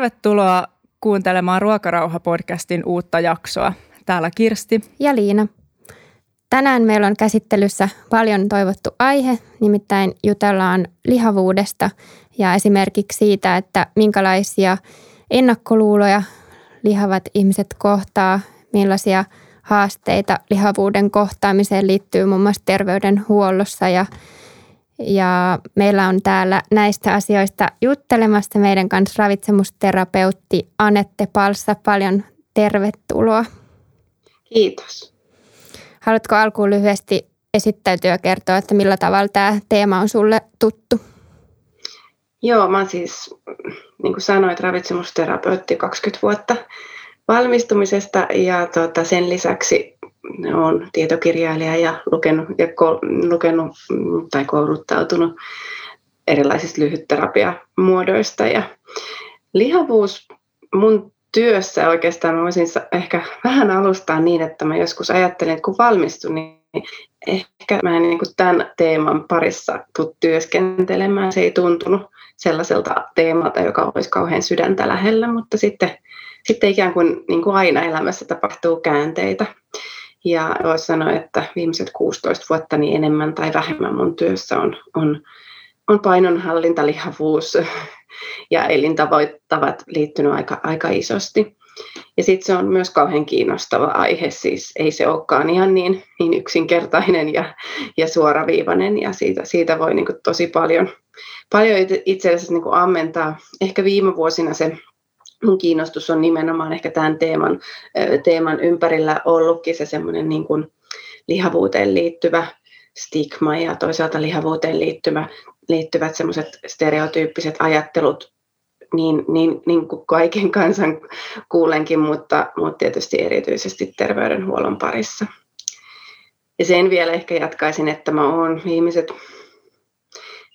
Tervetuloa kuuntelemaan Ruokarauha-podcastin uutta jaksoa. Täällä Kirsti. Ja Liina. Tänään meillä on käsittelyssä paljon toivottu aihe, nimittäin jutellaan lihavuudesta ja esimerkiksi siitä, että minkälaisia ennakkoluuloja lihavat ihmiset kohtaa, millaisia haasteita lihavuuden kohtaamiseen liittyy muun muassa terveydenhuollossa ja ja meillä on täällä näistä asioista juttelemassa meidän kanssa ravitsemusterapeutti Anette Palssa. Paljon tervetuloa. Kiitos. Haluatko alkuun lyhyesti esittäytyä ja kertoa, että millä tavalla tämä teema on sulle tuttu? Joo, mä siis, niin kuin sanoit, ravitsemusterapeutti 20 vuotta valmistumisesta ja tuota, sen lisäksi olen tietokirjailija ja lukenut, ja kol, lukenut tai kouluttautunut erilaisista lyhytterapiamuodoista. Ja lihavuus mun työssä oikeastaan mä voisin ehkä vähän alustaa niin, että mä joskus ajattelin, että kun valmistun, niin ehkä mä en niin kuin tämän teeman parissa tule työskentelemään. Se ei tuntunut sellaiselta teemalta, joka olisi kauhean sydäntä lähellä, mutta sitten, sitten ikään kuin, niin kuin aina elämässä tapahtuu käänteitä. Ja voisi sanoa, että viimeiset 16 vuotta niin enemmän tai vähemmän mun työssä on, on, on painonhallinta, lihavuus ja elintavat liittynyt aika, aika isosti. Ja sitten se on myös kauhean kiinnostava aihe, siis ei se olekaan ihan niin, niin yksinkertainen ja, ja suoraviivainen ja siitä, siitä voi niin tosi paljon, paljon itse asiassa niin ammentaa. Ehkä viime vuosina se mun kiinnostus on nimenomaan ehkä tämän teeman, teeman ympärillä ollutkin se semmoinen niin kuin lihavuuteen liittyvä stigma ja toisaalta lihavuuteen liittyvä, liittyvät semmoiset stereotyyppiset ajattelut niin, niin, niin kuin kaiken kansan kuulenkin, mutta, mutta tietysti erityisesti terveydenhuollon parissa. Ja sen vielä ehkä jatkaisin, että mä oon viimeiset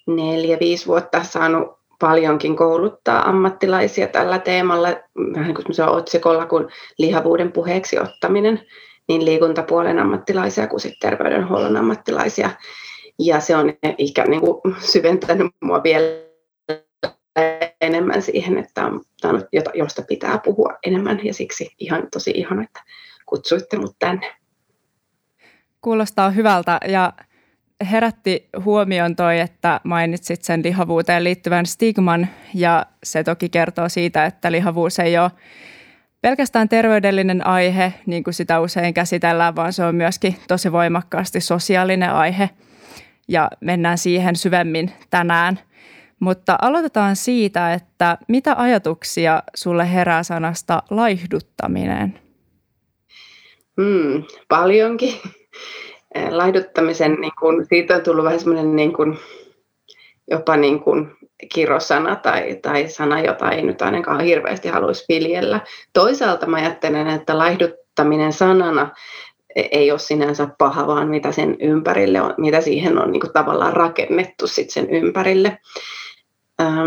neljä-viisi vuotta saanut paljonkin kouluttaa ammattilaisia tällä teemalla, vähän niin kuin otsikolla kuin lihavuuden puheeksi ottaminen, niin liikuntapuolen ammattilaisia kuin sitten terveydenhuollon ammattilaisia. Ja se on ehkä niin kuin syventänyt mua vielä enemmän siihen, että tämä on josta pitää puhua enemmän ja siksi ihan tosi ihana, että kutsuitte mut tänne. Kuulostaa hyvältä ja herätti huomion toi, että mainitsit sen lihavuuteen liittyvän stigman ja se toki kertoo siitä, että lihavuus ei ole pelkästään terveydellinen aihe, niin kuin sitä usein käsitellään, vaan se on myöskin tosi voimakkaasti sosiaalinen aihe ja mennään siihen syvemmin tänään. Mutta aloitetaan siitä, että mitä ajatuksia sulle herää sanasta laihduttaminen? Hmm, paljonkin laihduttamisen, niin kuin, siitä on tullut vähän semmoinen niin kuin, jopa niin kuin kirosana tai, tai sana, jota ei nyt ainakaan hirveästi haluaisi viljellä. Toisaalta mä ajattelen, että laihduttaminen sanana ei ole sinänsä paha, vaan mitä sen ympärille on, mitä siihen on niin kuin tavallaan rakennettu sit sen ympärille.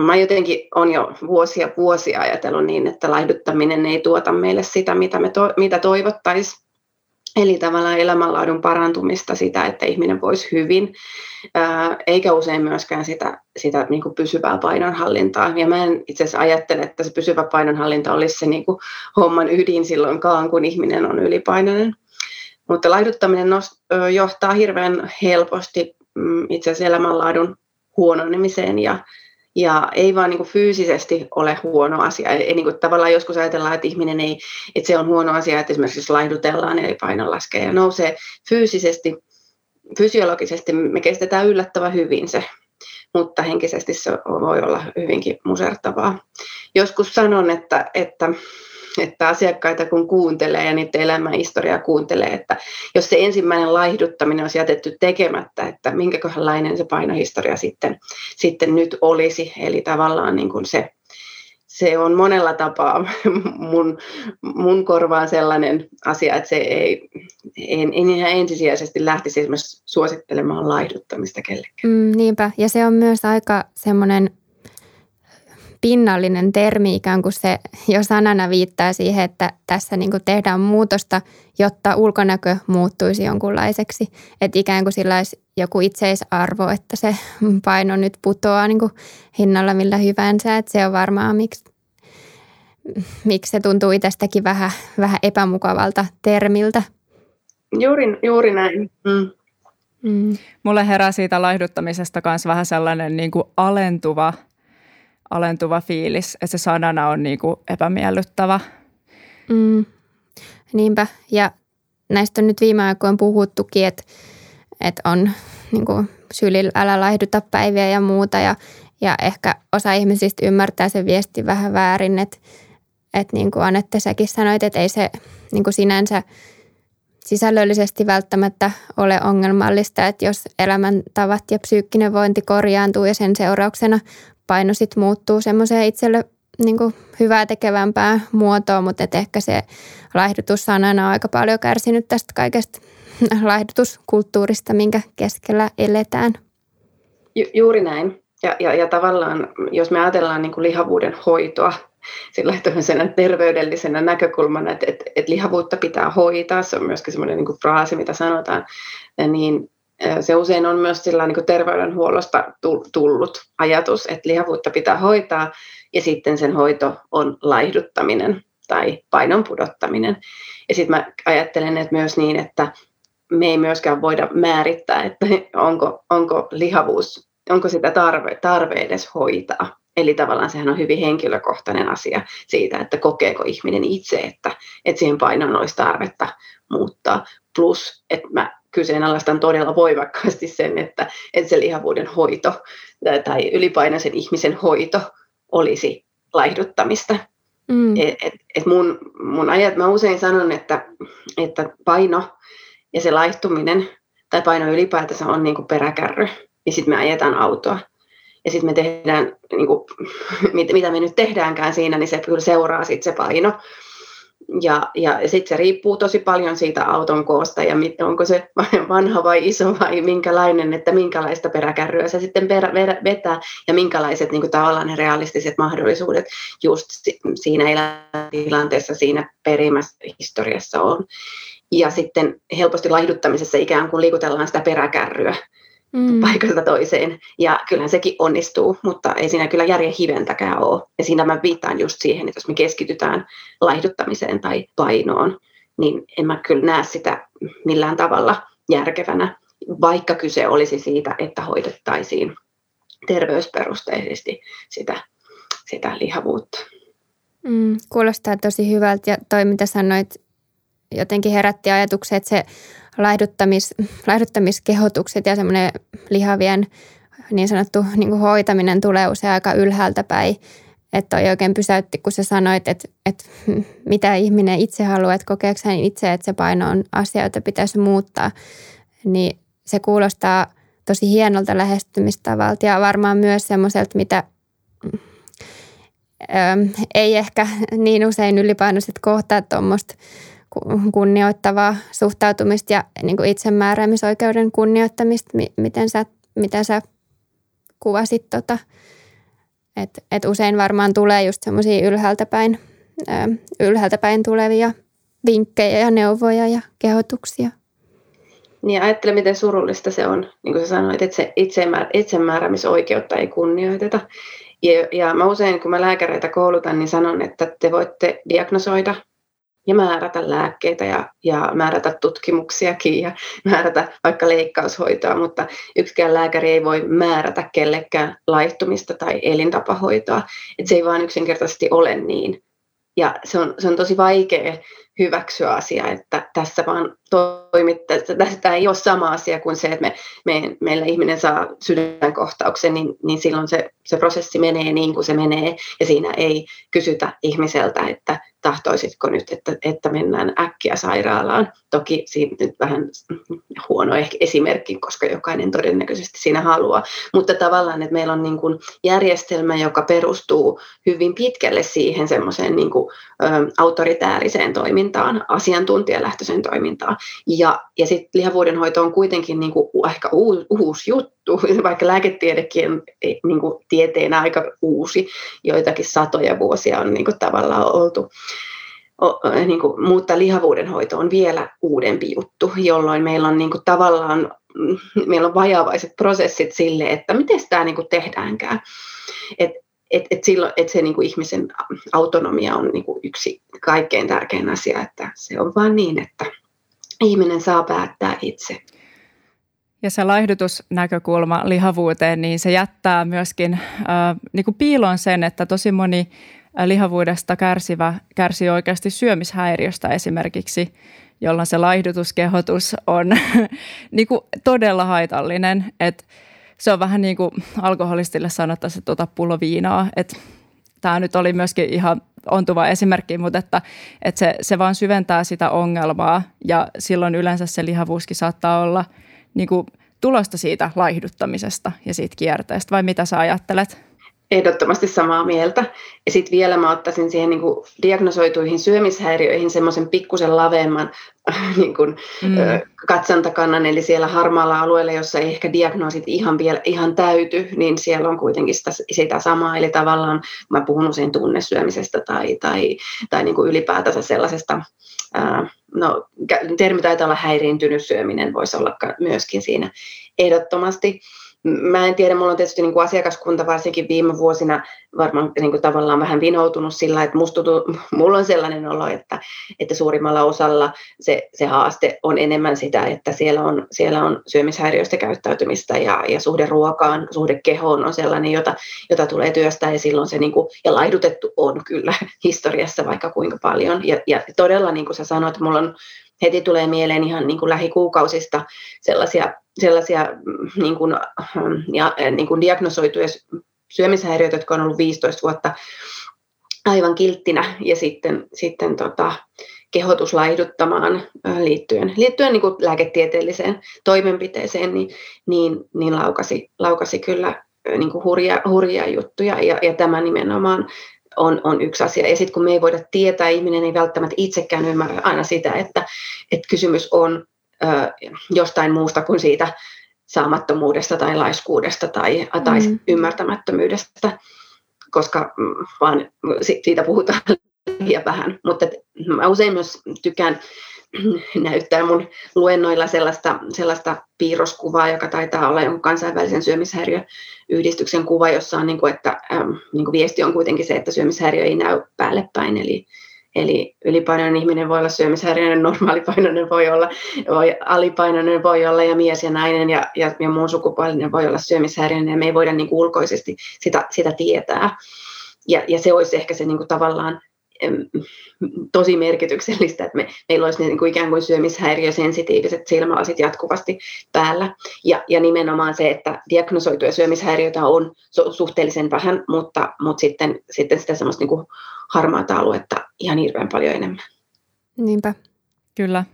Mä jotenkin on jo vuosia vuosia ajatellut niin, että laihduttaminen ei tuota meille sitä, mitä, me to, mitä toivottaisiin Eli tavallaan elämänlaadun parantumista, sitä, että ihminen voisi hyvin, eikä usein myöskään sitä, sitä niin kuin pysyvää painonhallintaa. Ja mä en itse asiassa ajattele, että se pysyvä painonhallinta olisi se niin kuin homman ydin silloinkaan, kun ihminen on ylipainoinen. Mutta laiduttaminen johtaa hirveän helposti mm, itse asiassa elämänlaadun huononemiseen ja ja ei vaan niin kuin fyysisesti ole huono asia. Ei, niin kuin tavallaan joskus ajatellaan, että ihminen ei, että se on huono asia, että esimerkiksi laihdutellaan, eli paino laskee ja nousee fyysisesti, fysiologisesti me kestetään yllättävän hyvin se, mutta henkisesti se voi olla hyvinkin musertavaa. Joskus sanon, että, että että asiakkaita kun kuuntelee ja niiden elämänhistoriaa kuuntelee, että jos se ensimmäinen laihduttaminen olisi jätetty tekemättä, että minkäköhänlainen se painohistoria sitten, sitten nyt olisi. Eli tavallaan niin kuin se, se on monella tapaa mun, mun korvaan sellainen asia, että se ei, en, en ihan ensisijaisesti lähtisi esimerkiksi suosittelemaan laihduttamista kellekään. Mm, niinpä, ja se on myös aika semmoinen pinnallinen termi ikään kuin se jo sanana viittaa siihen, että tässä niin kuin tehdään muutosta, jotta ulkonäkö muuttuisi jonkunlaiseksi. Että ikään kuin sillä olisi joku itseisarvo, että se paino nyt putoaa niin kuin hinnalla millä hyvänsä. Että se on varmaan miksi, miksi se tuntuu itsestäkin vähän, vähän epämukavalta termiltä. Juuri, juuri näin. Mm. Mm. Mulle herää siitä laihduttamisesta myös vähän sellainen niin kuin alentuva, alentuva fiilis, että se sanana on niin kuin epämiellyttävä. Mm. Niinpä. Ja näistä on nyt viime aikoina puhuttukin, että, että on niin kuin sylillä älä laihduta päiviä ja muuta. Ja, ja ehkä osa ihmisistä ymmärtää sen viesti vähän väärin, että, että niin kuin Anette säkin sanoit, että ei se niin kuin sinänsä – sisällöllisesti välttämättä ole ongelmallista, että jos elämäntavat ja psyykkinen vointi korjaantuu ja sen seurauksena paino sit muuttuu semmoiseen itselle niin kuin hyvää tekevämpää muotoa, mutta et ehkä se laihdutussanana on aika paljon kärsinyt tästä kaikesta laihdutuskulttuurista, minkä keskellä eletään. Ju- juuri näin. Ja, ja, ja tavallaan, jos me ajatellaan niin kuin lihavuuden hoitoa, sillä terveydellisenä näkökulmana, että, että, että lihavuutta pitää hoitaa, se on myöskin semmoinen niin fraasi, mitä sanotaan, niin se usein on myös sillä niin terveydenhuollosta tullut ajatus, että lihavuutta pitää hoitaa ja sitten sen hoito on laihduttaminen tai painon pudottaminen. Ja sitten mä ajattelen että myös niin, että me ei myöskään voida määrittää, että onko, onko lihavuus, onko sitä tarve, tarve edes hoitaa. Eli tavallaan sehän on hyvin henkilökohtainen asia siitä, että kokeeko ihminen itse, että, että siihen painoon olisi tarvetta muuttaa. Plus, että mä kyseenalaistan todella voimakkaasti sen, että, että se lihavuuden hoito tai ylipainoisen ihmisen hoito olisi laihduttamista. Mm. Et, et, et mun, mun ajat, mä usein sanon, että, että paino ja se laihtuminen tai paino ylipäätänsä on niin kuin peräkärry, ja sitten me ajetaan autoa. Ja sitten me tehdään, niin kuin, mitä me nyt tehdäänkään siinä, niin se kyllä seuraa sitten se paino. Ja, ja sitten se riippuu tosi paljon siitä auton koosta ja onko se vanha vai iso vai minkälainen, että minkälaista peräkärryä se sitten perä, vetää ja minkälaiset niin kuin tavallaan ne realistiset mahdollisuudet just siinä elämäntilanteessa, siinä perimässä historiassa on. Ja sitten helposti laihduttamisessa ikään kuin liikutellaan sitä peräkärryä mm. paikasta toiseen. Ja kyllähän sekin onnistuu, mutta ei siinä kyllä järjen hiventäkään ole. Ja siinä mä viittaan just siihen, että jos me keskitytään laihduttamiseen tai painoon, niin en mä kyllä näe sitä millään tavalla järkevänä, vaikka kyse olisi siitä, että hoidettaisiin terveysperusteisesti sitä, sitä lihavuutta. Mm, kuulostaa tosi hyvältä ja toi mitä sanoit jotenkin herätti ajatuksen, että se laihduttamis, laihduttamiskehotukset ja semmoinen lihavien niin sanottu niin kuin hoitaminen tulee usein aika ylhäältä päin. Että toi oikein pysäytti, kun sä sanoit, että, että mitä ihminen itse haluaa, että kokeeko hän itse, että se paino on asia, jota pitäisi muuttaa. Niin se kuulostaa tosi hienolta lähestymistavalta ja varmaan myös semmoiselta, mitä ö, ei ehkä niin usein ylipainoiset kohtaa tuommoista kunnioittavaa suhtautumista ja niin kuin itsemääräämisoikeuden kunnioittamista, miten sä, miten sä kuvasit tota. Et, et usein varmaan tulee just semmoisia ylhäältä päin, ylhäältä päin tulevia vinkkejä ja neuvoja ja kehotuksia. Niin ajattele, miten surullista se on, niin kuin sä sanoit, että se itsemääräämisoikeutta ei kunnioiteta. Ja, ja mä usein, kun mä lääkäreitä koulutan, niin sanon, että te voitte diagnosoida ja määrätä lääkkeitä ja, ja määrätä tutkimuksiakin ja määrätä vaikka leikkaushoitoa, mutta yksikään lääkäri ei voi määrätä kellekään laihtumista tai elintapahoitoa. että se ei vaan yksinkertaisesti ole niin. Ja se on, se on tosi vaikea hyväksyä asia, että tässä vaan toimittaisiin. Tämä ei ole sama asia kuin se, että me, me, meillä ihminen saa sydänkohtauksen, niin, niin silloin se, se prosessi menee niin kuin se menee, ja siinä ei kysytä ihmiseltä, että tahtoisitko nyt, että, että mennään äkkiä sairaalaan. Toki siinä nyt vähän huono ehkä esimerkki, koska jokainen todennäköisesti siinä haluaa. Mutta tavallaan, että meillä on niin kuin järjestelmä, joka perustuu hyvin pitkälle siihen semmoiseen niin kuin, autoritääriseen toimintaan, asiantuntijalähtöiseen toimintaan. Ja, ja sitten lihavuudenhoito on kuitenkin niin kuin ehkä uusi, uusi juttu, vaikka lääketiedekin on niin kuin tieteenä aika uusi, joitakin satoja vuosia on niin kuin tavallaan oltu niin kuin, mutta lihavuudenhoito on vielä uudempi juttu, jolloin meillä on niin kuin, tavallaan meillä on vajavaiset prosessit sille, että miten tämä niin kuin, tehdäänkään. Et, et, et silloin, et se niin kuin ihmisen autonomia on niin kuin yksi kaikkein tärkein asia, että se on vain niin, että ihminen saa päättää itse. Ja se laihdutusnäkökulma lihavuuteen, niin se jättää myöskin äh, niin kuin piiloon sen, että tosi moni lihavuudesta kärsivä kärsii oikeasti syömishäiriöstä esimerkiksi, jolloin se laihdutuskehotus on niin kuin todella haitallinen. Että se on vähän niin kuin alkoholistille sanottaisiin, että ota pullo viinaa. Tämä nyt oli myöskin ihan ontuva esimerkki, mutta että, että se, se vaan syventää sitä ongelmaa ja silloin yleensä se lihavuuskin saattaa olla niin kuin tulosta siitä laihduttamisesta ja siitä kierteestä. Vai mitä sä ajattelet? Ehdottomasti samaa mieltä. Ja sitten vielä mä ottaisin siihen niin kuin diagnosoituihin syömishäiriöihin semmoisen pikkusen laveemman niin kuin, mm. katsantakannan, eli siellä harmaalla alueella, jossa ei ehkä diagnoosit ihan vielä ihan täyty, niin siellä on kuitenkin sitä, sitä samaa, eli tavallaan mä puhun usein tunnesyömisestä tai, tai, tai niin kuin ylipäätänsä sellaisesta, ää, no termi taitaa olla häiriintynyt syöminen, voisi olla myöskin siinä ehdottomasti. Mä en tiedä, mulla on tietysti niin kuin asiakaskunta varsinkin viime vuosina varmaan niin kuin tavallaan vähän vinoutunut sillä, että musta tuntuu, mulla on sellainen olo, että, että suurimmalla osalla se, se haaste on enemmän sitä, että siellä on, siellä on syömishäiriöistä käyttäytymistä ja, ja suhde ruokaan, suhde kehoon on sellainen, jota, jota tulee työstää ja silloin se niin kuin, ja laihdutettu on kyllä historiassa vaikka kuinka paljon. Ja, ja todella niin kuin sä sanoit, mulla on heti tulee mieleen ihan niin kuin lähikuukausista sellaisia, sellaisia mm, niin kuin, mm, ja, niin kuin diagnosoituja syömishäiriöitä, jotka on ollut 15 vuotta aivan kilttinä ja sitten, sitten tota, kehotus laihduttamaan liittyen, liittyen niin kuin lääketieteelliseen toimenpiteeseen, niin, niin, niin laukasi, laukasi kyllä niin kuin hurja, hurjia juttuja ja, ja tämä nimenomaan on, on yksi asia. Ja sitten kun me ei voida tietää, ihminen ei välttämättä itsekään ymmärrä aina sitä, että, että kysymys on ö, jostain muusta kuin siitä saamattomuudesta tai laiskuudesta tai, tai mm. ymmärtämättömyydestä, koska mm, vaan siitä puhutaan liian vähän. Mutta mä usein myös tykkään näyttää mun luennoilla sellaista, sellaista piirroskuvaa, joka taitaa olla jonkun kansainvälisen syömishäiriöyhdistyksen kuva, jossa on, niin kuin, että äm, niin kuin viesti on kuitenkin se, että syömishäiriö ei näy päälle päin, eli, Eli ylipainoinen ihminen voi olla syömishäiriöinen, normaalipainoinen voi olla, voi, alipainoinen voi olla ja mies ja nainen ja, ja, ja muun sukupuolinen voi olla syömishäiriöinen ja me ei voida niin ulkoisesti sitä, sitä tietää. Ja, ja se olisi ehkä se niin kuin tavallaan tosi merkityksellistä, että me, meillä olisi niin kuin ikään kuin syömishäiriösensitiiviset silmälasit jatkuvasti päällä. Ja, ja nimenomaan se, että diagnosoituja syömishäiriöitä on suhteellisen vähän, mutta, mutta sitten, sitten sitä semmoista niin kuin harmaata aluetta ihan hirveän paljon enemmän. Niinpä. Kyllä.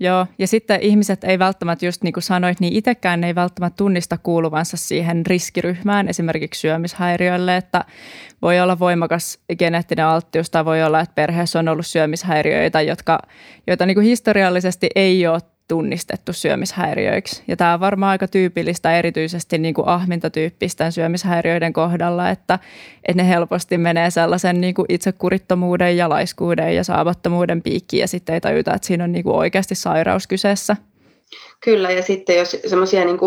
Joo, ja sitten ihmiset ei välttämättä, just niin kuin sanoit, niin itsekään ei välttämättä tunnista kuuluvansa siihen riskiryhmään, esimerkiksi syömishäiriöille, että voi olla voimakas geneettinen alttius tai voi olla, että perheessä on ollut syömishäiriöitä, jotka, joita niin kuin historiallisesti ei ole tunnistettu syömishäiriöiksi. Ja tämä on varmaan aika tyypillistä erityisesti niin kuin ahmintatyyppisten syömishäiriöiden kohdalla, että, että ne helposti menee sellaisen niin kuin itsekurittomuuden ja laiskuuden ja saavattomuuden piikkiin ja sitten ei tajuta, että siinä on niin kuin oikeasti sairaus kyseessä. Kyllä, ja sitten jos semmoisia niin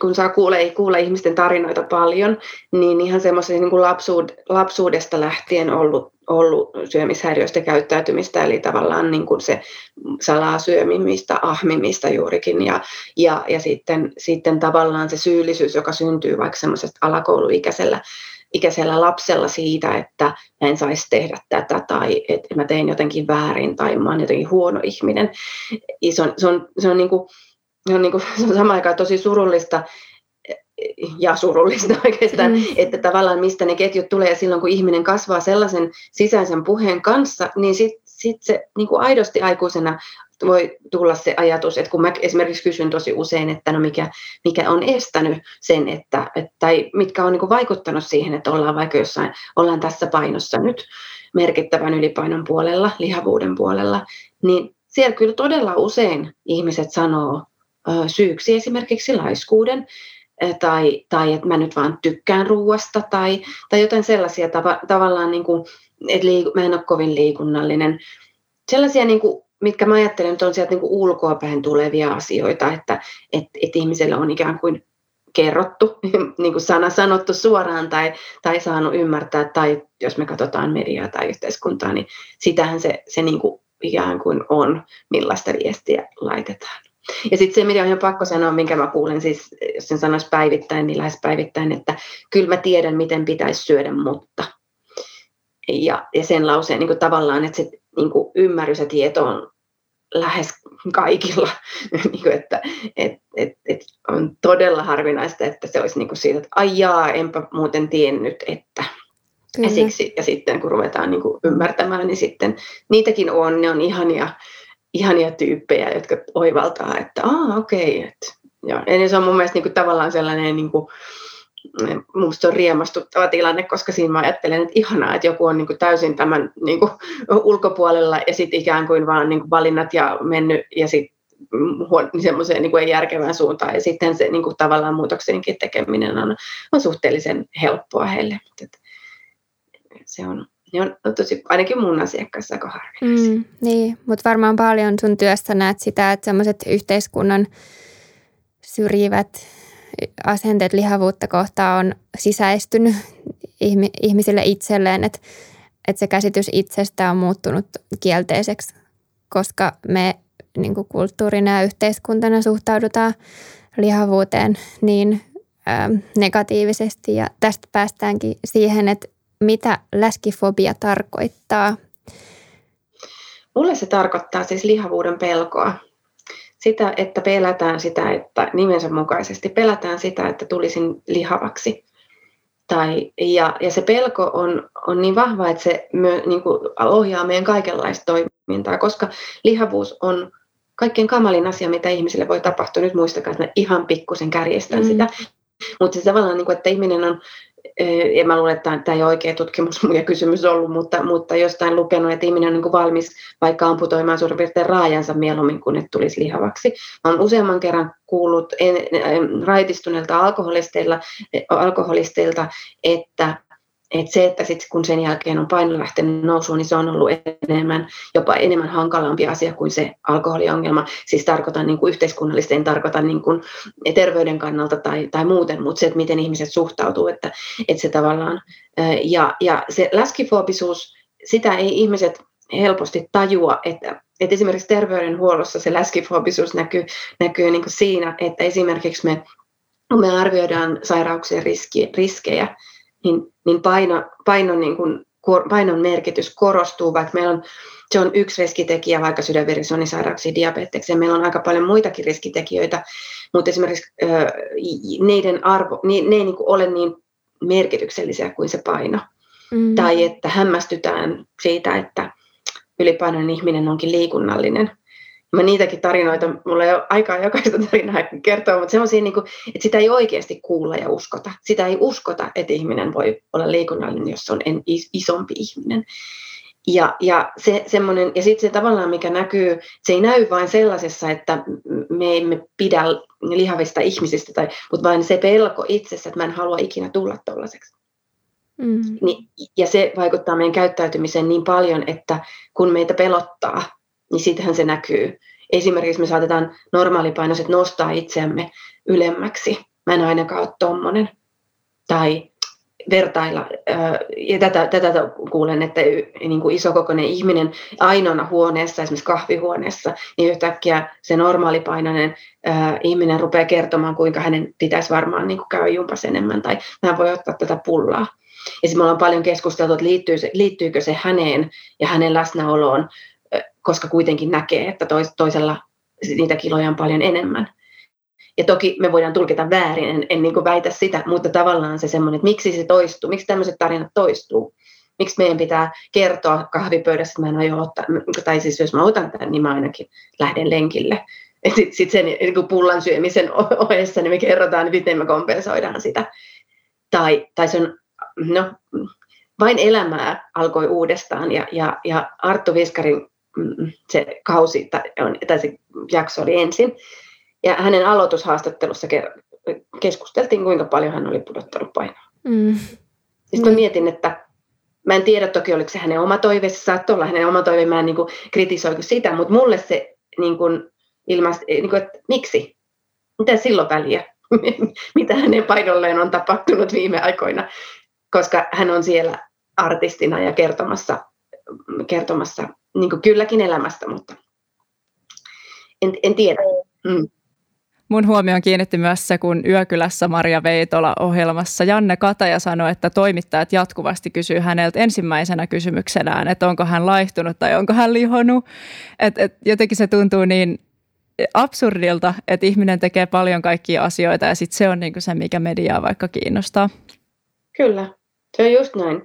kun saa kuulee, kuulee ihmisten tarinoita paljon, niin ihan semmoisen niin lapsuud, lapsuudesta lähtien ollut, ollut syömishäiriöistä käyttäytymistä, eli tavallaan niin kuin se salaa syömimistä, ahmimista juurikin, ja, ja, ja sitten, sitten tavallaan se syyllisyys, joka syntyy vaikka semmoisesta alakouluikäisellä ikäisellä lapsella siitä, että mä en saisi tehdä tätä tai että mä tein jotenkin väärin tai mä oon jotenkin huono ihminen. Se on, se on, se on niin kuin, on niin kuin, samaan aikaan tosi surullista ja surullista oikeastaan, mm. että tavallaan mistä ne ketjut tulee ja silloin kun ihminen kasvaa sellaisen sisäisen puheen kanssa, niin sitten sit se niin kuin aidosti aikuisena voi tulla se ajatus, että kun mä esimerkiksi kysyn tosi usein, että no mikä, mikä on estänyt sen, että, että tai mitkä on niin kuin vaikuttanut siihen, että ollaan vaikka jossain, ollaan tässä painossa nyt merkittävän ylipainon puolella, lihavuuden puolella, niin siellä kyllä todella usein ihmiset sanoo, syyksi esimerkiksi laiskuuden tai, tai että mä nyt vaan tykkään ruuasta tai, tai jotain sellaisia tava, tavallaan, niin kuin, että liiku, mä en ole kovin liikunnallinen. Sellaisia, niin kuin, mitkä mä ajattelen, että on sieltä niin ulkoapäin tulevia asioita, että et, et ihmisellä on ikään kuin kerrottu, niin kuin sana sanottu suoraan tai, tai saanut ymmärtää, tai jos me katsotaan mediaa tai yhteiskuntaa, niin sitähän se, se niin kuin ikään kuin on, millaista viestiä laitetaan. Ja sitten se, mitä on ihan pakko sanoa, minkä mä kuulen, siis jos sen sanoisi päivittäin, niin lähes päivittäin, että kyllä mä tiedän, miten pitäisi syödä, mutta. Ja, ja sen lauseen niin kuin tavallaan, että se niin kuin ymmärrys ja tieto on lähes kaikilla, niin kuin, että et, et, et on todella harvinaista, että se olisi niin kuin siitä, että ai jaa, enpä muuten tiennyt, että. Ja, siksi, ja sitten kun ruvetaan niin kuin ymmärtämään, niin sitten niitäkin on, ne on ihania, ihania tyyppejä, jotka oivaltaa, että aa okei, okay, että ja, ja se on mun mielestä niin kuin, tavallaan sellainen, niin kuin, musta on riemastuttava tilanne, koska siinä mä ajattelen, että ihanaa, että joku on niin kuin, täysin tämän niin kuin, ulkopuolella ja sitten ikään kuin vaan niin kuin, valinnat ja mennyt ja sitten semmoiseen niin ei järkevään suuntaan. Ja sitten se niin kuin, tavallaan muutoksenkin tekeminen on, on suhteellisen helppoa heille. Mutta, se on, ne on tosi, ainakin mun asiakkaissa aika harvinaisia. Mm, niin, mutta varmaan paljon sun työssä näet sitä, että semmoiset yhteiskunnan syrjivät asenteet lihavuutta kohtaan on sisäistynyt ihmisille itselleen, että, että se käsitys itsestä on muuttunut kielteiseksi, koska me niin kulttuurina ja yhteiskuntana suhtaudutaan lihavuuteen niin ä, negatiivisesti. Ja tästä päästäänkin siihen, että mitä läskifobia tarkoittaa? Mulle se tarkoittaa siis lihavuuden pelkoa. Sitä, että pelätään sitä, että nimensä mukaisesti pelätään sitä, että tulisin lihavaksi. Tai, ja, ja se pelko on, on niin vahva, että se myö, niin kuin ohjaa meidän kaikenlaista toimintaa, koska lihavuus on kaikkein kamalin asia, mitä ihmisille voi tapahtua. Nyt muistakaa, että mä ihan pikkusen kärjestän mm. sitä. Mutta se tavallaan, niin kuin, että ihminen on en mä luule, että tämä ei ole oikea tutkimus ja kysymys ollut, mutta, mutta jostain lukenut, että ihminen on niin valmis vaikka amputoimaan suurin piirtein raajansa mieluummin kuin että tulisi lihavaksi. Mä olen useamman kerran kuullut en, raitistuneilta alkoholisteilta, alkoholisteilta että et se, että sit kun sen jälkeen on paino lähtenyt nousuun, niin se on ollut enemmän, jopa enemmän hankalampi asia kuin se alkoholiongelma. Siis tarkoitan niin yhteiskunnallisesti, en tarkoita niin kuin terveyden kannalta tai, tai muuten, mutta se, että miten ihmiset suhtautuu, että, että se tavallaan. Ja, ja se läskifobisuus, sitä ei ihmiset helposti tajua, että, että esimerkiksi terveydenhuollossa se läskifobisuus näkyy, näkyy niin kuin siinä, että esimerkiksi me, kun me arvioidaan sairauksien riski, riskejä, niin, niin paino, paino niin kuin, painon merkitys korostuu, vaikka meillä on, se on yksi riskitekijä vaikka sydänverisuonisairauksiin, diabetekseen. Meillä on aika paljon muitakin riskitekijöitä, mutta esimerkiksi ö, neiden arvo, ne, ne ei niin kuin ole niin merkityksellisiä kuin se paino. Mm. Tai että hämmästytään siitä, että ylipainoinen ihminen onkin liikunnallinen mä niitäkin tarinoita, mulla ei ole aikaa jokaista tarinaa kertoa, mutta semmoisia, niin kuin, että sitä ei oikeasti kuulla ja uskota. Sitä ei uskota, että ihminen voi olla liikunnallinen, jos on en, isompi ihminen. Ja, ja, se, semmoinen, ja sitten se tavallaan, mikä näkyy, se ei näy vain sellaisessa, että me emme pidä lihavista ihmisistä, tai, mutta vain se pelko itsessä, että mä en halua ikinä tulla tuollaiseksi. Mm. Niin, ja se vaikuttaa meidän käyttäytymiseen niin paljon, että kun meitä pelottaa, niin sittenhän se näkyy. Esimerkiksi me saatetaan normaalipainoiset nostaa itseämme ylemmäksi. Mä en ainakaan ole tommonen. Tai vertailla, ja tätä, tätä kuulen, että niin kuin isokokoinen ihminen ainoana huoneessa, esimerkiksi kahvihuoneessa, niin yhtäkkiä se normaalipainoinen ihminen rupeaa kertomaan, kuinka hänen pitäisi varmaan niin kuin käydä jumpas enemmän, tai hän voi ottaa tätä pullaa. Ja me ollaan paljon keskusteltu, että liittyy liittyykö se häneen ja hänen läsnäoloon koska kuitenkin näkee, että toisella niitä kiloja on paljon enemmän. Ja toki me voidaan tulkita väärin, en, en niin väitä sitä, mutta tavallaan se semmoinen, että miksi se toistuu, miksi tämmöiset tarinat toistuu. Miksi meidän pitää kertoa kahvipöydässä, että mä en aio ottaa, tai siis jos mä otan tämän, niin mä ainakin lähden lenkille. Sitten sit sen niin pullan syömisen ohessa, niin me kerrotaan, miten me kompensoidaan sitä. Tai, tai se on, no, vain elämää alkoi uudestaan ja, ja, ja Arttu Viskarin se kausi tai, tai se jakso oli ensin. Ja hänen aloitushaastattelussa keskusteltiin, kuinka paljon hän oli pudottanut painoa. Mm. Sitten mä mietin, että mä en tiedä toki, oliko se hänen oma toive, se saattoi olla hänen oma toive, mä en niin kritisoiku sitä, mutta mulle se niin kuin, ilmaisi, niin kuin, että miksi? Mitä silloin väliä? mitä hänen painolleen on tapahtunut viime aikoina, koska hän on siellä artistina ja kertomassa, kertomassa niin kylläkin elämästä, mutta en, en tiedä. Mm. Mun huomioon kiinnitti myös se, kun Yökylässä Maria Veitola ohjelmassa Janne Kataja sanoi, että toimittajat jatkuvasti kysyy häneltä ensimmäisenä kysymyksenään, että onko hän laihtunut tai onko hän lihonut. Et, et jotenkin se tuntuu niin absurdilta, että ihminen tekee paljon kaikkia asioita ja sitten se on niinku se, mikä mediaa vaikka kiinnostaa. Kyllä, se on just näin.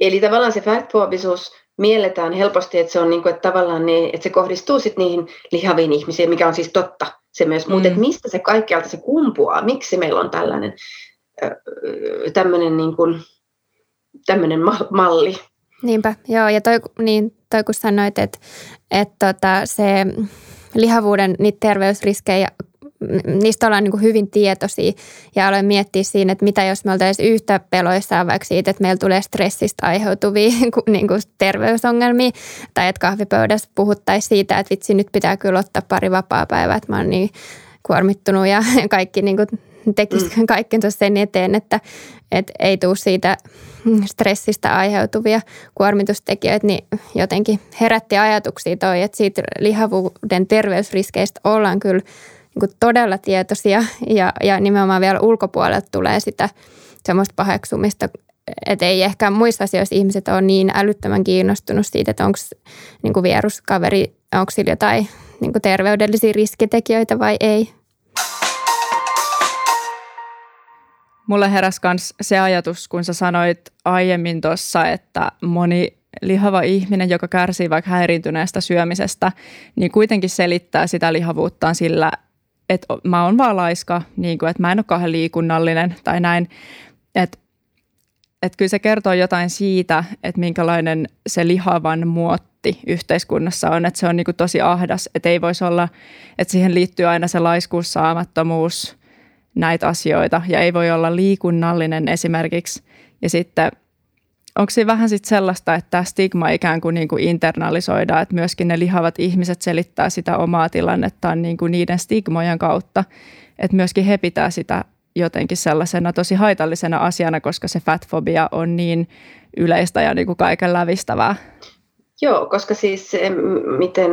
Eli tavallaan se factfobisuus mielletään helposti, että se on niin kuin, että tavallaan niin, että se kohdistuu sitten niihin lihaviin ihmisiin, mikä on siis totta. Se myös, mm. mutta että mistä se kaikkialta se kumpuaa, miksi meillä on tällainen tämmöinen niin kuin, tämmöinen malli. Niinpä, joo, ja toi, niin, toi kun sanoit, että, että tota, se lihavuuden niitä terveysriskejä niistä ollaan niin kuin hyvin tietoisia ja aloin miettiä siinä, että mitä jos me oltaisiin yhtä peloissaan vaikka siitä, että meillä tulee stressistä aiheutuvia niin kuin terveysongelmia tai että kahvipöydässä puhuttaisiin siitä, että vitsi nyt pitää kyllä ottaa pari vapaa-päivää, että mä oon niin kuormittunut ja kaikki niin kuin tekisi mm. kaikkensa sen eteen, että, että ei tule siitä stressistä aiheutuvia kuormitustekijöitä, niin jotenkin herätti ajatuksia toi, että siitä lihavuuden terveysriskeistä ollaan kyllä niin todella tietoisia ja, ja nimenomaan vielä ulkopuolelta tulee sitä semmoista paheksumista, että ei ehkä muissa asioissa ihmiset ole niin älyttömän kiinnostunut siitä, että onko niin vieruskaveri, onko sillä jotain niin terveydellisiä riskitekijöitä vai ei. Mulle heräsi myös se ajatus, kun sä sanoit aiemmin tuossa, että moni lihava ihminen, joka kärsii vaikka häiriintyneestä syömisestä, niin kuitenkin selittää sitä lihavuuttaan sillä, että mä oon vaan laiska, niin kuin, että mä en ole kauhean liikunnallinen tai näin. Että et kyllä se kertoo jotain siitä, että minkälainen se lihavan muotti yhteiskunnassa on, että se on niin kuin tosi ahdas, että ei voisi olla, että siihen liittyy aina se laiskuus, saamattomuus, näitä asioita ja ei voi olla liikunnallinen esimerkiksi. Ja sitten onko se vähän sitten sellaista, että tämä stigma ikään kuin, niin kuin internalisoidaan, että myöskin ne lihavat ihmiset selittää sitä omaa tilannettaan niin kuin niiden stigmojen kautta, että myöskin he pitää sitä jotenkin sellaisena tosi haitallisena asiana, koska se fatfobia on niin yleistä ja niin kuin kaiken lävistävää. Joo, koska siis miten,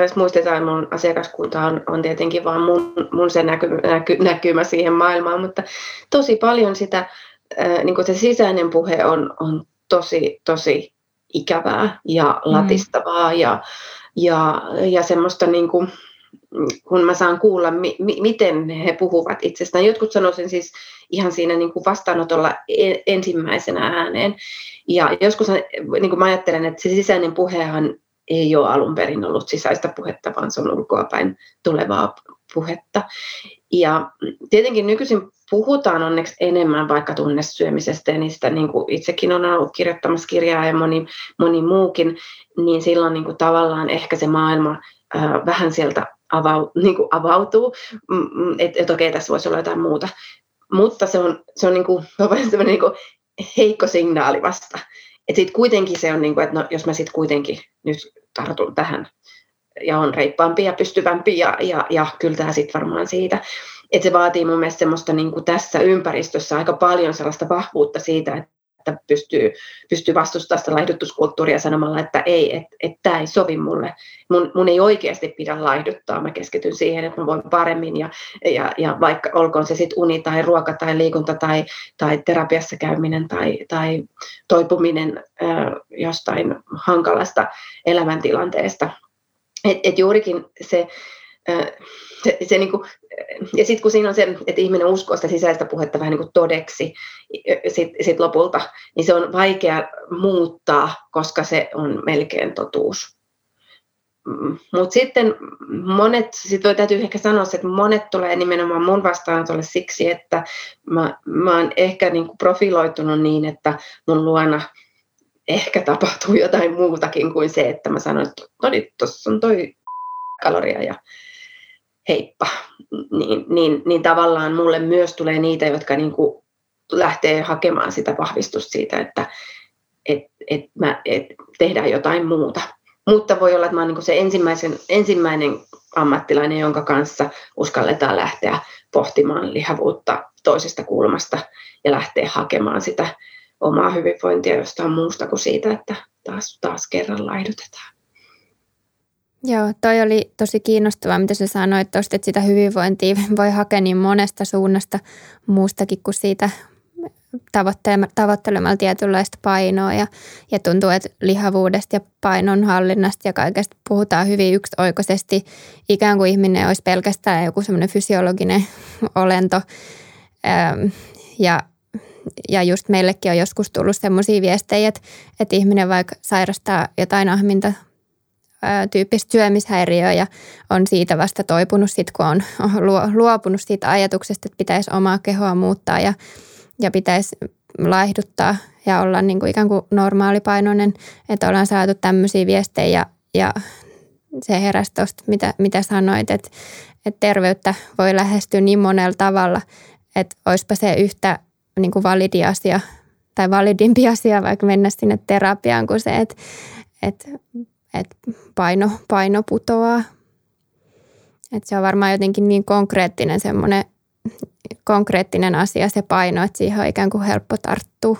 jos muistetaan, mun asiakaskunta on, on tietenkin vaan mun, mun se näky, näky, näkymä siihen maailmaan, mutta tosi paljon sitä, niin se sisäinen puhe on, on tosi, tosi ikävää ja mm. latistavaa mm. ja, ja, ja semmoista niin kuin, kun mä saan kuulla, mi, mi, miten he puhuvat itsestään. Jotkut sanoisin siis ihan siinä niin kuin vastaanotolla e, ensimmäisenä ääneen. Ja joskus niin kuin mä ajattelen, että se sisäinen puhehan ei ole alun perin ollut sisäistä puhetta, vaan se on ulkoapäin tulevaa puhetta. Ja tietenkin nykyisin puhutaan onneksi enemmän vaikka tunnesyömisestä ja niistä niin kuin itsekin on ollut kirjoittamassa kirjaa ja moni, moni muukin, niin silloin niin kuin tavallaan ehkä se maailma ää, vähän sieltä avau, niin kuin avautuu, mm, mm, että et okei, tässä voisi olla jotain muuta. Mutta se on, se on, niin kuin, niin kuin heikko signaali vasta. Että sitten kuitenkin se on niin kuin, että no, jos mä sitten kuitenkin nyt tartun tähän ja on reippaampi ja pystyvämpi ja, ja, ja kyllä tämä sitten varmaan siitä. Että se vaatii mun mielestä semmoista niin kuin tässä ympäristössä aika paljon sellaista vahvuutta siitä, että pystyy, pystyy vastustamaan sitä laihdutuskulttuuria sanomalla, että ei, että et tämä ei sovi mulle. Mun, mun ei oikeasti pidä laihduttaa, mä keskityn siihen, että mä voin paremmin ja, ja, ja vaikka olkoon se sitten uni tai ruoka tai liikunta tai, tai terapiassa käyminen tai, tai toipuminen äh, jostain hankalasta elämäntilanteesta. Et, et juurikin se, se, se niin kuin, ja sitten kun siinä on se, että ihminen uskoo sitä sisäistä puhetta vähän niin kuin todeksi sit, sit lopulta, niin se on vaikea muuttaa, koska se on melkein totuus. Mm, Mutta sitten monet, sit voi täytyy ehkä sanoa, että monet tulee nimenomaan mun vastaanotolle siksi, että mä, mä oon ehkä niin kuin profiloitunut niin, että mun luona ehkä tapahtuu jotain muutakin kuin se, että mä sanon, että no niin, tuossa on toi kaloria ja heippa, niin, niin, niin tavallaan mulle myös tulee niitä, jotka niin kuin lähtee hakemaan sitä vahvistusta siitä, että et, et mä, et tehdään jotain muuta. mutta voi olla, että mä oon niin se ensimmäisen, ensimmäinen ammattilainen, jonka kanssa uskalletaan lähteä pohtimaan lihavuutta toisesta kulmasta ja lähteä hakemaan sitä omaa hyvinvointia jostain muusta kuin siitä, että taas, taas kerran laihdutetaan. Joo, toi oli tosi kiinnostavaa, mitä sä sanoit tuosta, että sitä hyvinvointia voi hakea niin monesta suunnasta muustakin kuin siitä tavoittelemalla tietynlaista painoa ja, ja tuntuu, että lihavuudesta ja painon hallinnasta ja kaikesta puhutaan hyvin yksioikoisesti, ikään kuin ihminen olisi pelkästään joku semmoinen fysiologinen olento. Ja, ja just meillekin on joskus tullut semmoisia viestejä, että, että ihminen vaikka sairastaa jotain ahminta tyyppistä syömishäiriöä ja on siitä vasta toipunut sit, kun on luopunut siitä ajatuksesta, että pitäisi omaa kehoa muuttaa ja, ja pitäisi laihduttaa ja olla niin kuin ikään kuin normaalipainoinen, että ollaan saatu tämmöisiä viestejä ja, ja se heräsi tuosta, mitä, mitä sanoit, että, että terveyttä voi lähestyä niin monella tavalla, että olisipa se yhtä niin kuin validi asia tai validimpi asia vaikka mennä sinne terapiaan kuin se, että, että että paino, paino putoaa. Että se on varmaan jotenkin niin konkreettinen semmoinen konkreettinen asia se paino, että siihen on ikään kuin helppo tarttua.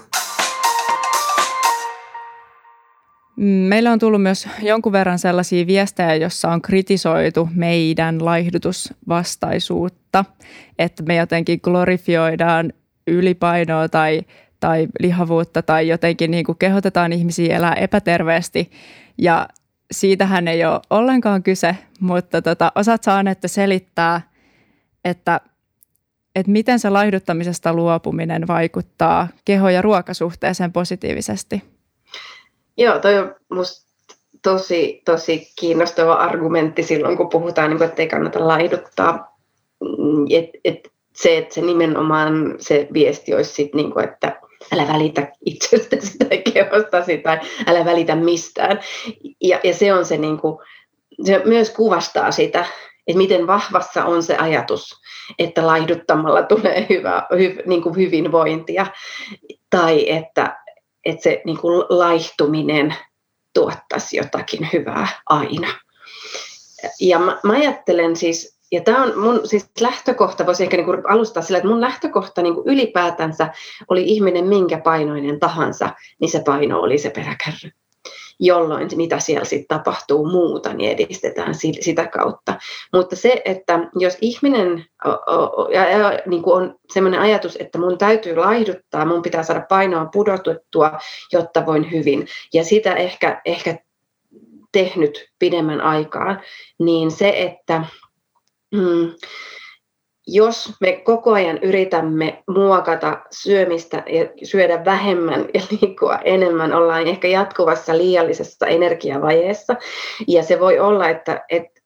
Meillä on tullut myös jonkun verran sellaisia viestejä, joissa on kritisoitu meidän laihdutusvastaisuutta, että me jotenkin glorifioidaan ylipainoa tai, tai lihavuutta tai jotenkin niin kuin kehotetaan ihmisiä elää epäterveesti. Ja siitähän ei ole ollenkaan kyse, mutta tota, osaat että selittää, että, että miten se laihduttamisesta luopuminen vaikuttaa keho- ja ruokasuhteeseen positiivisesti? Joo, toi on musta tosi, tosi kiinnostava argumentti silloin, kun puhutaan, niin kuin, että ei kannata laihduttaa. Mm, et, et se, että se nimenomaan se viesti olisi sit, niin kuin, että älä välitä itsestäsi tai kehostasi tai älä välitä mistään. Ja, ja se on se, niin kuin, se myös kuvastaa sitä, että miten vahvassa on se ajatus, että laihduttamalla tulee hyvä, hy, niin kuin hyvinvointia tai että, että se niin kuin laihtuminen tuottaisi jotakin hyvää aina. Ja mä, mä ajattelen siis ja tämä on mun siis lähtökohta, voisi ehkä niinku alustaa sillä, että mun lähtökohta niinku ylipäätänsä oli ihminen minkä painoinen tahansa, niin se paino oli se peräkärry. Jolloin mitä siellä sitten tapahtuu muuta, niin edistetään sitä kautta. Mutta se, että jos ihminen ja, niin kuin on sellainen ajatus, että mun täytyy laihduttaa, mun pitää saada painoa pudotettua, jotta voin hyvin. Ja sitä ehkä, ehkä tehnyt pidemmän aikaa, niin se, että mm, jos me koko ajan yritämme muokata syömistä ja syödä vähemmän ja liikkua enemmän, ollaan ehkä jatkuvassa liiallisessa energiavajeessa. Ja se voi olla, että, että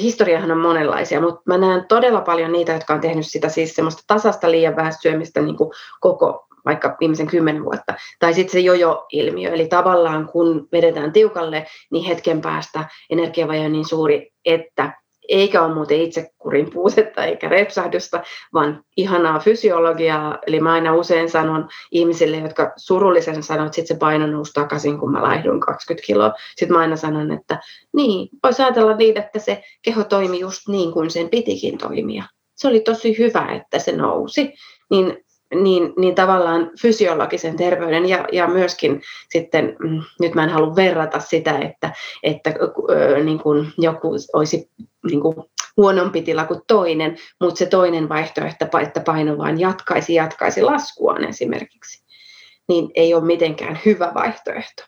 historiahan on monenlaisia, mutta mä näen todella paljon niitä, jotka on tehnyt sitä siis semmoista tasasta liian vähän syömistä niin kuin koko vaikka viimeisen kymmenen vuotta. Tai sitten se jojo-ilmiö, eli tavallaan kun vedetään tiukalle, niin hetken päästä energiavaje on niin suuri, että eikä ole muuten itsekurin puutetta eikä repsahdusta, vaan ihanaa fysiologiaa. Eli mä aina usein sanon ihmisille, jotka surullisen sanoo, että sit se paino nousi takaisin, kun mä laihdun 20 kiloa. Sitten mä aina sanon, että niin, voisi ajatella niin, että se keho toimi just niin kuin sen pitikin toimia. Se oli tosi hyvä, että se nousi. Niin niin, niin tavallaan fysiologisen terveyden ja, ja myöskin sitten, mm, nyt mä en halua verrata sitä, että, että ö, niin kuin joku olisi niin kuin huonompi tila kuin toinen, mutta se toinen vaihtoehto, että paino vaan jatkaisi, jatkaisi laskuaan esimerkiksi, niin ei ole mitenkään hyvä vaihtoehto.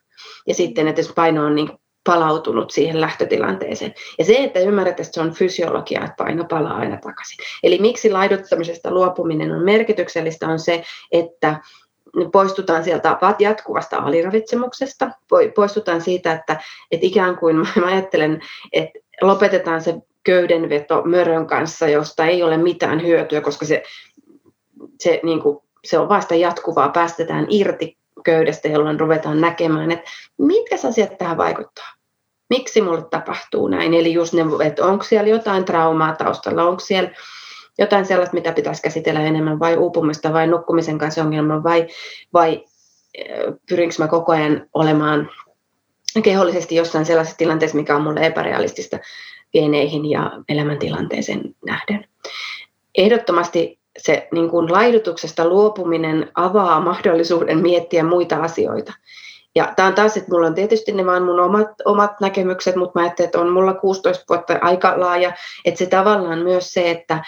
Ja sitten, että jos paino on niin palautunut siihen lähtötilanteeseen. Ja se, että ymmärrät, että se on fysiologia, että paino palaa aina takaisin. Eli miksi laiduttamisesta luopuminen on merkityksellistä, on se, että poistutaan sieltä jatkuvasta aliravitsemuksesta, poistutaan siitä, että, että ikään kuin mä ajattelen, että lopetetaan se köydenveto mörön kanssa, josta ei ole mitään hyötyä, koska se, se, niin kuin, se on vasta jatkuvaa, päästetään irti köydestä, jolloin ruvetaan näkemään, että mitkä asiat tähän vaikuttaa. Miksi mulle tapahtuu näin? Eli just ne, että onko siellä jotain traumaa taustalla, onko siellä jotain sellaista, mitä pitäisi käsitellä enemmän, vai uupumista, vai nukkumisen kanssa ongelma, vai, vai pyrinkö mä koko ajan olemaan kehollisesti jossain sellaisessa tilanteessa, mikä on mulle epärealistista pieneihin ja elämäntilanteeseen nähden. Ehdottomasti se niin kuin laihdutuksesta luopuminen avaa mahdollisuuden miettiä muita asioita. Ja tämä on taas, että mulla on tietysti ne vaan mun omat, omat näkemykset, mutta mä ajattelen, että on mulla 16 vuotta aika laaja, että se tavallaan myös se, että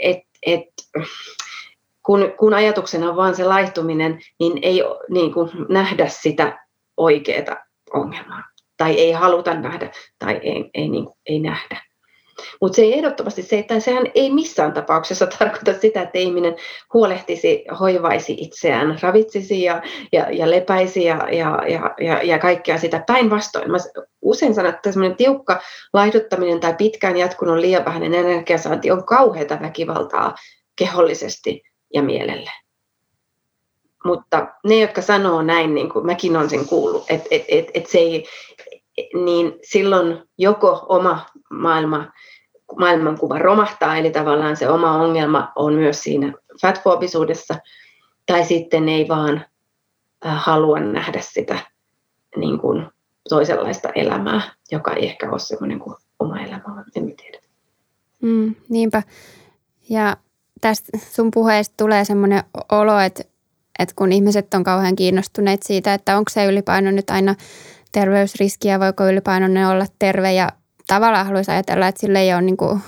et, et, kun, kun ajatuksena on vaan se laihtuminen, niin ei niin kuin nähdä sitä oikeaa ongelmaa. Tai ei haluta nähdä, tai ei, ei, niin, ei nähdä. Mutta se ei ehdottomasti se, että sehän ei missään tapauksessa tarkoita sitä, että ihminen huolehtisi, hoivaisi itseään, ravitsisi ja, ja, ja lepäisi ja, ja, ja, ja, kaikkea sitä. Päinvastoin, mä usein sanon, että semmoinen tiukka laihduttaminen tai pitkään jatkunut liian vähäinen energiasaanti on kauheata väkivaltaa kehollisesti ja mielelle. Mutta ne, jotka sanoo näin, niin kuin mäkin olen sen kuullut, että et, et, et se ei, niin silloin joko oma maailma, maailmankuva romahtaa, eli tavallaan se oma ongelma on myös siinä fatfoobisuudessa, tai sitten ei vaan halua nähdä sitä niin kuin toisenlaista elämää, joka ei ehkä ole semmoinen kuin oma elämä, en tiedä. Mm, niinpä. Ja tästä sun puheesta tulee semmoinen olo, että, että kun ihmiset on kauhean kiinnostuneet siitä, että onko se ylipaino nyt aina terveysriskiä, voiko ylipainoinen olla terve ja tavallaan haluaisi ajatella, että sille ei ole niin kuin,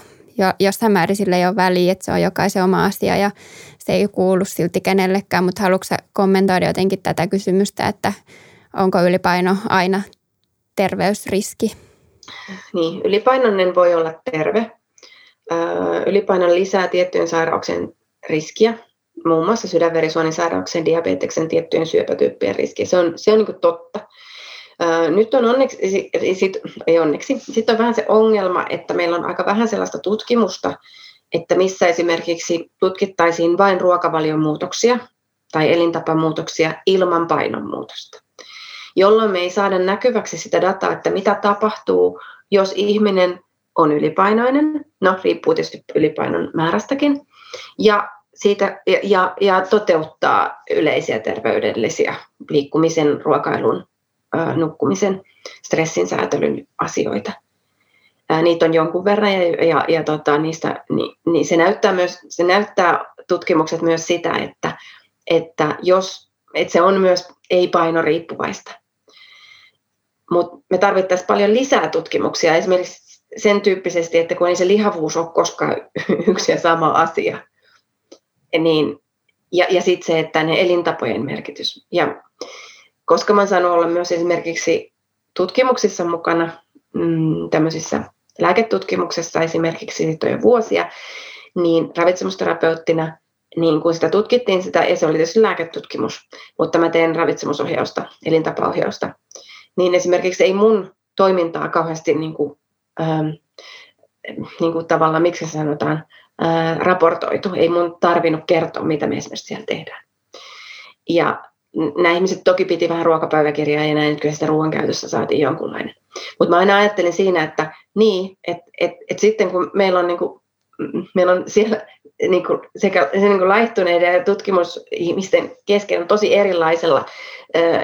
jossain määrin sille ei ole väliä, että se on jokaisen oma asia ja se ei kuulu silti kenellekään, mutta haluatko kommentoida jotenkin tätä kysymystä, että onko ylipaino aina terveysriski? Niin, ylipainoinen voi olla terve. Ylipaino lisää tiettyjen sairauksien riskiä, muun muassa sydänverisuonisairauksien, diabeteksen, tiettyjen syöpätyyppien riskiä. Se on, se on niin totta. Nyt on onneksi, sit, ei onneksi, sitten on vähän se ongelma, että meillä on aika vähän sellaista tutkimusta, että missä esimerkiksi tutkittaisiin vain ruokavalion muutoksia tai elintapamuutoksia ilman painonmuutosta, jolloin me ei saada näkyväksi sitä dataa, että mitä tapahtuu, jos ihminen on ylipainoinen, no riippuu tietysti ylipainon määrästäkin, ja, siitä, ja, ja, ja toteuttaa yleisiä terveydellisiä liikkumisen, ruokailun, nukkumisen, stressin säätelyn asioita. Niitä on jonkun verran ja, ja, ja tota, niistä, niin, niin se, näyttää myös, se näyttää tutkimukset myös sitä, että, että, jos, että se on myös ei-painoriippuvaista. Mutta me tarvittaisiin paljon lisää tutkimuksia esimerkiksi sen tyyppisesti, että kun ei se lihavuus ole koskaan yksi ja sama asia, niin, ja, ja sitten se, että ne elintapojen merkitys. Ja koska mä saanut olla myös esimerkiksi tutkimuksissa mukana, mm, tämmöisissä lääketutkimuksessa esimerkiksi jo vuosia, niin ravitsemusterapeuttina, niin kun sitä tutkittiin sitä, ja se oli tietysti lääketutkimus, mutta mä teen ravitsemusohjausta, elintapaohjausta, niin esimerkiksi ei mun toimintaa kauheasti niin kuin, ähm, niin kuin tavallaan, miksi se sanotaan, äh, raportoitu. Ei mun tarvinnut kertoa, mitä me esimerkiksi siellä tehdään. Ja nämä ihmiset toki piti vähän ruokapäiväkirjaa ja näin, että kyllä sitä ruoan käytössä saatiin jonkunlainen. Mutta mä aina ajattelin siinä, että niin, että et, et sitten kun meillä on, niin kuin, meillä on siellä niin kuin sekä se niin kuin laihtuneiden ja tutkimusihmisten kesken on tosi erilaisella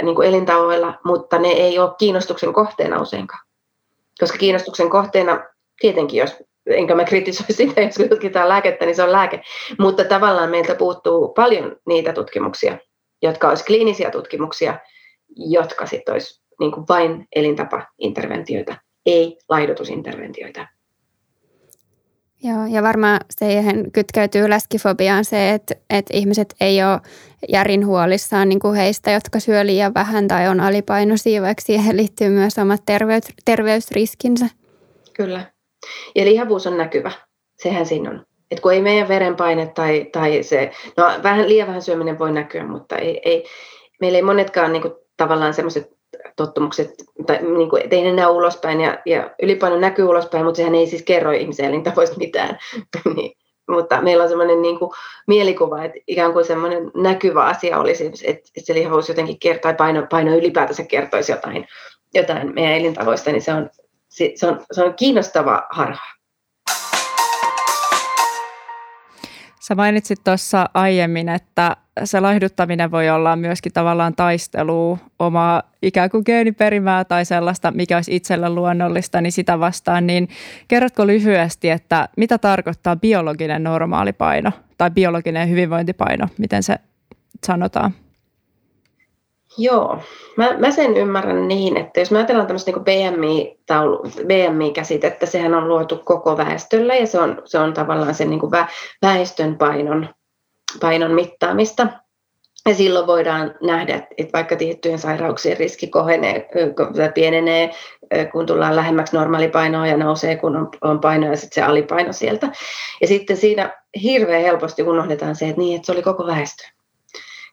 niin kuin elintavoilla, mutta ne ei ole kiinnostuksen kohteena useinkaan. Koska kiinnostuksen kohteena, tietenkin jos, enkä mä kritisoi sitä, jos tutkitaan lääkettä, niin se on lääke, mutta tavallaan meiltä puuttuu paljon niitä tutkimuksia, jotka olisi kliinisiä tutkimuksia, jotka sitten olisi niin kuin vain elintapainterventioita, ei laihdutusinterventioita. Joo, ja varmaan siihen kytkeytyy läskifobiaan se, että, että ihmiset ei ole järin huolissaan niin kuin heistä, jotka syö liian vähän tai on alipainoisia, vaikka siihen liittyy myös omat terveys, terveysriskinsä. Kyllä. Ja lihavuus on näkyvä. Sehän siinä on. Et kun ei meidän verenpaine tai, tai se, no vähän, liian vähän syöminen voi näkyä, mutta ei, ei, meillä ei monetkaan niin kuin, tavallaan semmoiset tottumukset, tai niin kuin, ei ne näy ulospäin, ja, ja ylipaino näkyy ulospäin, mutta sehän ei siis kerro ihmisen elintavoista mitään. niin, mutta meillä on semmoinen niin kuin, mielikuva, että ikään kuin semmoinen näkyvä asia olisi, että, että se lihavuus jotenkin kertoo, tai paino, paino ylipäätänsä kertoisi jotain, jotain meidän elintavoista, niin se on, se on, se on kiinnostava harha. Sä mainitsit tuossa aiemmin, että se laihduttaminen voi olla myöskin tavallaan taistelu omaa ikään kuin geeniperimää tai sellaista, mikä olisi itselle luonnollista, niin sitä vastaan. Niin kerrotko lyhyesti, että mitä tarkoittaa biologinen normaalipaino tai biologinen hyvinvointipaino, miten se sanotaan? Joo, mä, mä sen ymmärrän niin, että jos me ajatellaan tämmöistä niin BMI-taulu, BMI-käsitettä, sehän on luotu koko väestölle ja se on, se on tavallaan sen niin kuin väestön painon, painon mittaamista. Ja silloin voidaan nähdä, että vaikka tiettyjen sairauksien riski kohenee, pienenee, kun tullaan lähemmäksi normaalipainoa ja nousee, kun on, on paino ja sitten se alipaino sieltä. Ja sitten siinä hirveän helposti unohdetaan se, että, niin, että se oli koko väestö.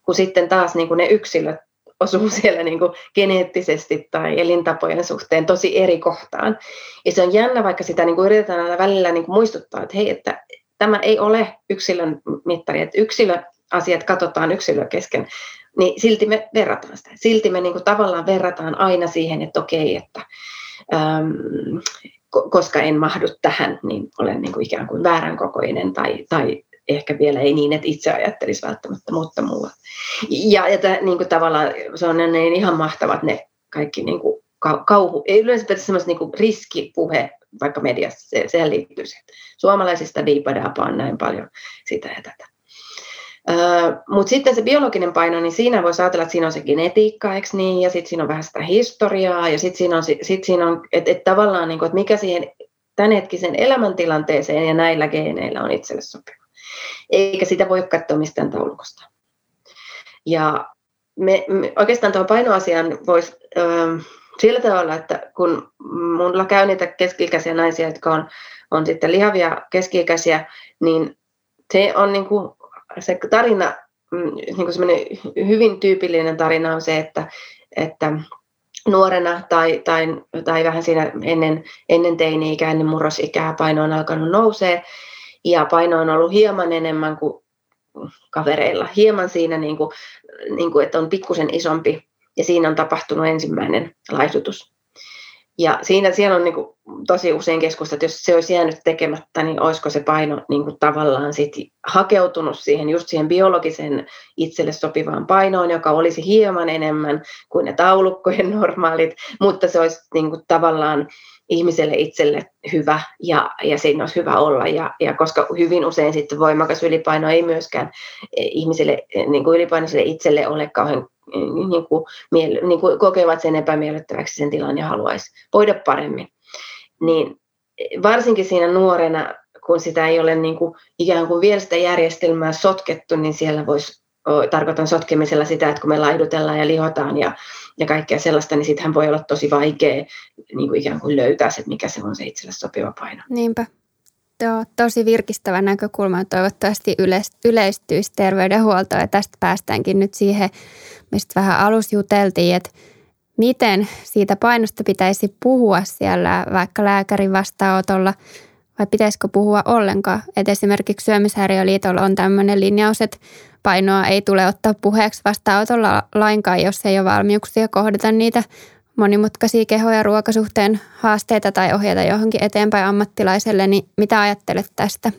Kun sitten taas niin kuin ne yksilöt osuu siellä niin kuin geneettisesti tai elintapojen suhteen tosi eri kohtaan. Ja se on jännä, vaikka sitä niin kuin yritetään aina välillä niin kuin muistuttaa, että hei, että tämä ei ole yksilön mittari, että yksilöasiat katsotaan yksilö kesken, niin silti me verrataan sitä. Silti me niin kuin tavallaan verrataan aina siihen, että okei, että äm, koska en mahdu tähän, niin olen niin kuin ikään kuin väärän kokoinen tai, tai ehkä vielä ei niin, että itse ajattelisi välttämättä, mutta muuta. Ja, ja tämä, niin kuin tavallaan se on ne ihan mahtavat ne kaikki niin kuin kauhu, ei yleensä semmoista niin kuin riskipuhe vaikka mediassa, se, sehän liittyy siihen. Suomalaisista diipadaapa on näin paljon sitä ja tätä. Uh, Mutta sitten se biologinen paino, niin siinä voi ajatella, että siinä on se genetiikka, eikö niin, ja sitten siinä on vähän sitä historiaa, ja sitten siinä on, sit on että et tavallaan, niin kuin, että mikä siihen tämänhetkisen elämäntilanteeseen ja näillä geeneillä on itselle sopiva eikä sitä voi katsoa mistään taulukosta. Ja me, me, oikeastaan tuon painoasian voisi sillä tavalla, että kun mulla käy niitä keski-ikäisiä naisia, jotka on, on sitten lihavia keski-ikäisiä, niin se on niin kuin, se tarina, mm, niin kuin hyvin tyypillinen tarina on se, että, että nuorena tai, tai, tai vähän siinä ennen, ennen teini-ikää, ennen murrosikää paino on alkanut nousee, ja paino on ollut hieman enemmän kuin kavereilla. Hieman siinä, niin kuin, niin kuin, että on pikkusen isompi ja siinä on tapahtunut ensimmäinen laihdutus. Ja siinä siellä on niin kuin, tosi usein keskusta, että jos se olisi jäänyt tekemättä, niin olisiko se paino niin kuin, tavallaan sit hakeutunut siihen just siihen biologisen itselle sopivaan painoon, joka olisi hieman enemmän kuin ne taulukkojen normaalit, mutta se olisi niin kuin, tavallaan ihmiselle itselle hyvä ja, ja siinä olisi hyvä olla. Ja, ja koska hyvin usein sitten voimakas ylipaino ei myöskään eh, ihmiselle, eh, niin kuin ylipainoiselle itselle ole kauhean niin kuin, niin kuin kokevat sen epämiellyttäväksi sen tilan ja haluaisi voida paremmin. Niin varsinkin siinä nuorena, kun sitä ei ole niin kuin, ikään kuin vielä sitä järjestelmää sotkettu, niin siellä voisi tarkoitan sotkemisella sitä, että kun me laihdutellaan ja lihotaan ja, ja kaikkea sellaista, niin sittenhän voi olla tosi vaikea niin kuin ikään kuin löytää se, mikä se on se itselle sopiva paino. Niinpä. Joo, tosi virkistävä näkökulma. Toivottavasti yleistyisi terveydenhuolto ja tästä päästäänkin nyt siihen, mistä vähän alus juteltiin, että miten siitä painosta pitäisi puhua siellä vaikka lääkärin vastaanotolla vai pitäisikö puhua ollenkaan. Et esimerkiksi Syömishäiriöliitolla on tämmöinen linjaus, että painoa ei tule ottaa puheeksi vastaanotolla lainkaan, jos ei ole valmiuksia kohdata niitä monimutkaisia keho- ja ruokasuhteen haasteita tai ohjata johonkin eteenpäin ammattilaiselle, niin mitä ajattelet tästä?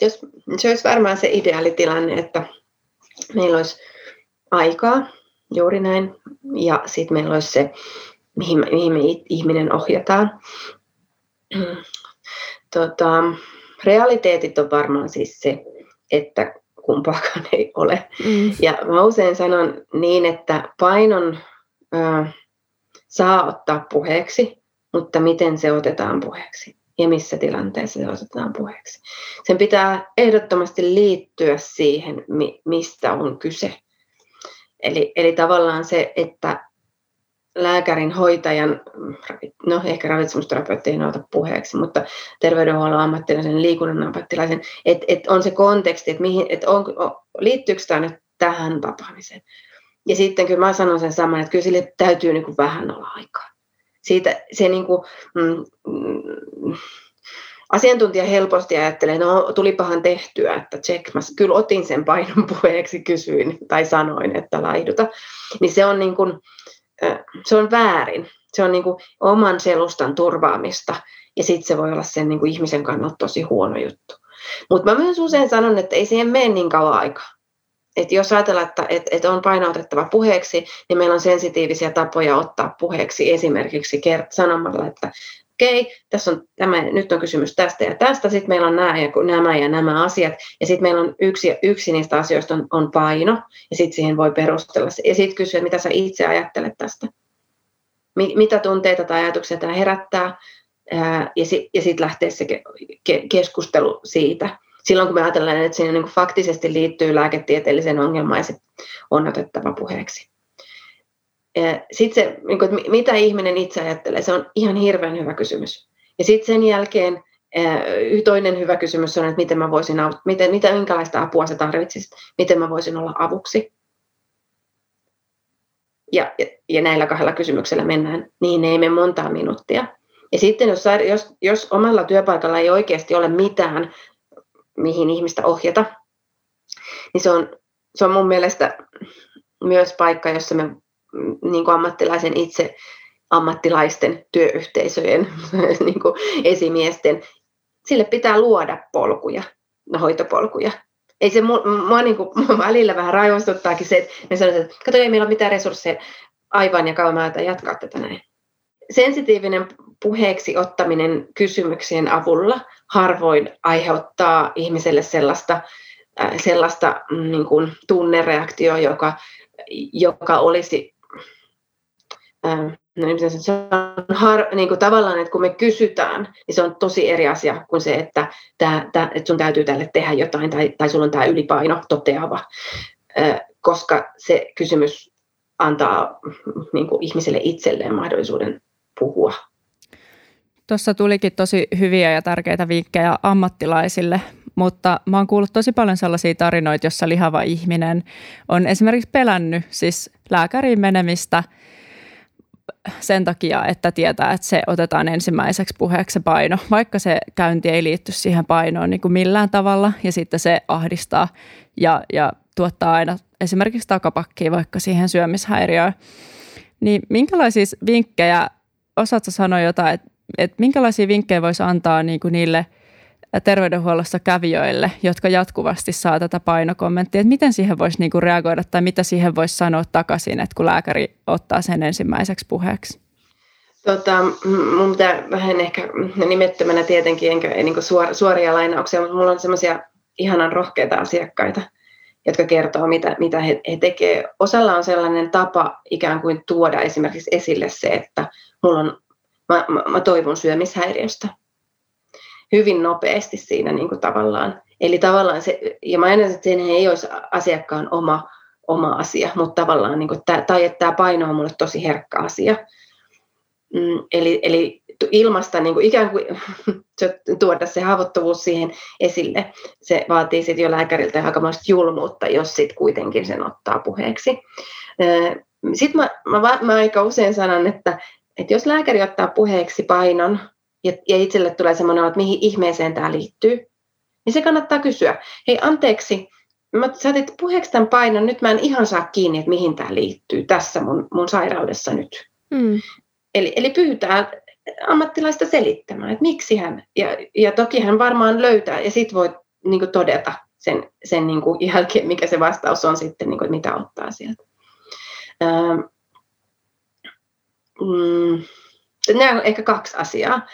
Jos, se olisi varmaan se ideaalitilanne, että meillä olisi aikaa, juuri näin, ja sitten meillä olisi se, mihin, mihin me ihminen ohjataan. Tota, realiteetit on varmaan siis se, että kumpaakaan ei ole. Mm. Ja mä usein sanon niin, että painon äh, saa ottaa puheeksi, mutta miten se otetaan puheeksi ja missä tilanteessa se otetaan puheeksi. Sen pitää ehdottomasti liittyä siihen, mistä on kyse. Eli, eli tavallaan se, että lääkärin, hoitajan, no ehkä ravitsemusterapeutti ei ota puheeksi, mutta terveydenhuollon ammattilaisen, liikunnan ammattilaisen, että et on se konteksti, että, et on, liittyykö tämä nyt tähän tapaamiseen. Ja sitten kyllä mä sanon sen saman, että kyllä sille täytyy niin kuin vähän olla aikaa. Siitä se niin kuin, mm, mm, asiantuntija helposti ajattelee, no tulipahan tehtyä, että check, mä kyllä otin sen painon puheeksi, kysyin tai sanoin, että laihduta. Niin se on niin kuin, se on väärin. Se on niin kuin oman selustan turvaamista ja sitten se voi olla sen niin kuin ihmisen kannalta tosi huono juttu. Mutta mä myös usein sanon, että ei siihen mene niin kauan aikaa. Et jos ajatellaan, että et, et on painotettava puheeksi, niin meillä on sensitiivisiä tapoja ottaa puheeksi esimerkiksi kert- sanomalla, että okei, okay, tässä on tämä, nyt on kysymys tästä ja tästä, sitten meillä on nämä ja nämä ja nämä asiat, ja sitten meillä on yksi, yksi niistä asioista on, on paino, ja sitten siihen voi perustella, ja sitten kysyä, mitä sä itse ajattelet tästä, mitä tunteita tai ajatuksia tämä herättää, ja sitten sit lähtee se keskustelu siitä. Silloin kun me ajatellaan, että siinä niin faktisesti liittyy lääketieteelliseen ongelmaan, ja se on otettava puheeksi. Sitten se, niin kuin, että mitä ihminen itse ajattelee, se on ihan hirveän hyvä kysymys. Ja sitten sen jälkeen toinen hyvä kysymys on, että miten mä voisin, miten, mitä, minkälaista apua sä tarvitsisit, miten mä voisin olla avuksi. Ja, ja, ja näillä kahdella kysymyksellä mennään, niin ei mene montaa minuuttia. Ja sitten jos, jos, jos omalla työpaikalla ei oikeasti ole mitään, mihin ihmistä ohjata, niin se on, se on mun mielestä myös paikka, jossa me niin kuin ammattilaisen itse ammattilaisten työyhteisöjen niin kuin esimiesten, sille pitää luoda polkuja, no, hoitopolkuja. Ei se mua, mua, niin kuin, mua välillä vähän raivostuttaakin se, että me sanotaan, että kato, ei meillä ole mitään resursseja aivan ja kauan jatkaa tätä näin. Sensitiivinen puheeksi ottaminen kysymyksien avulla harvoin aiheuttaa ihmiselle sellaista, äh, sellaista mm, niin kuin tunnereaktio, joka, joka olisi Ähm, no niin, se on har, niin kuin tavallaan, että kun me kysytään, niin se on tosi eri asia kuin se, että, tää, tää, että sun täytyy tälle tehdä jotain tai, tai sulla on tämä ylipaino toteava, koska se kysymys antaa niin kuin ihmiselle itselleen mahdollisuuden puhua. Tuossa tulikin tosi hyviä ja tärkeitä vinkkejä ammattilaisille, mutta mä oon kuullut tosi paljon sellaisia tarinoita, jossa lihava ihminen on esimerkiksi pelännyt siis lääkäriin menemistä – sen takia, että tietää, että se otetaan ensimmäiseksi puheeksi se paino, vaikka se käynti ei liitty siihen painoon niin kuin millään tavalla ja sitten se ahdistaa ja, ja tuottaa aina esimerkiksi takapakkiin vaikka siihen syömishäiriöön. Niin minkälaisia vinkkejä, osaatko sanoa jotain, että, että minkälaisia vinkkejä voisi antaa niin kuin niille – terveydenhuollossa kävijöille, jotka jatkuvasti saa tätä painokommenttia, että miten siihen voisi niinku reagoida tai mitä siihen voisi sanoa takaisin, että kun lääkäri ottaa sen ensimmäiseksi puheeksi? Tota, mun pitää vähän ehkä nimettömänä tietenkin, enkä niin suor, suoria lainauksia, mutta mulla on semmoisia ihanan rohkeita asiakkaita, jotka kertoo, mitä, mitä he, he tekevät. Osalla on sellainen tapa ikään kuin tuoda esimerkiksi esille se, että mulla on, mä, mä, mä toivon syömishäiriöstä hyvin nopeasti siinä niin kuin tavallaan. Eli tavallaan se, ja mä ajattelen, että se ei olisi asiakkaan oma, oma asia, mutta tavallaan, niin kuin, tai että tämä paino on mulle tosi herkkä asia. Mm, eli, eli ilmasta niin kuin ikään kuin tuoda se haavoittuvuus siihen esille. Se vaatii sitten jo lääkäriltä aikamoista julmuutta, jos sitten kuitenkin sen ottaa puheeksi. Sitten mä, mä, mä aika usein sanon, että, että jos lääkäri ottaa puheeksi painon, ja, ja itselle tulee semmoinen, että mihin ihmeeseen tämä liittyy, niin se kannattaa kysyä. Hei, anteeksi, mä saatit puheeksi tämän painon, nyt mä en ihan saa kiinni, että mihin tämä liittyy tässä mun, mun sairaudessa nyt. Mm. Eli, eli pyytää ammattilaista selittämään, että miksi hän, ja, ja toki hän varmaan löytää, ja sitten voi niin kuin, todeta sen, sen niin kuin, jälkeen, mikä se vastaus on sitten, niin kuin, mitä ottaa sieltä. Ähm, mm, nämä on ehkä kaksi asiaa.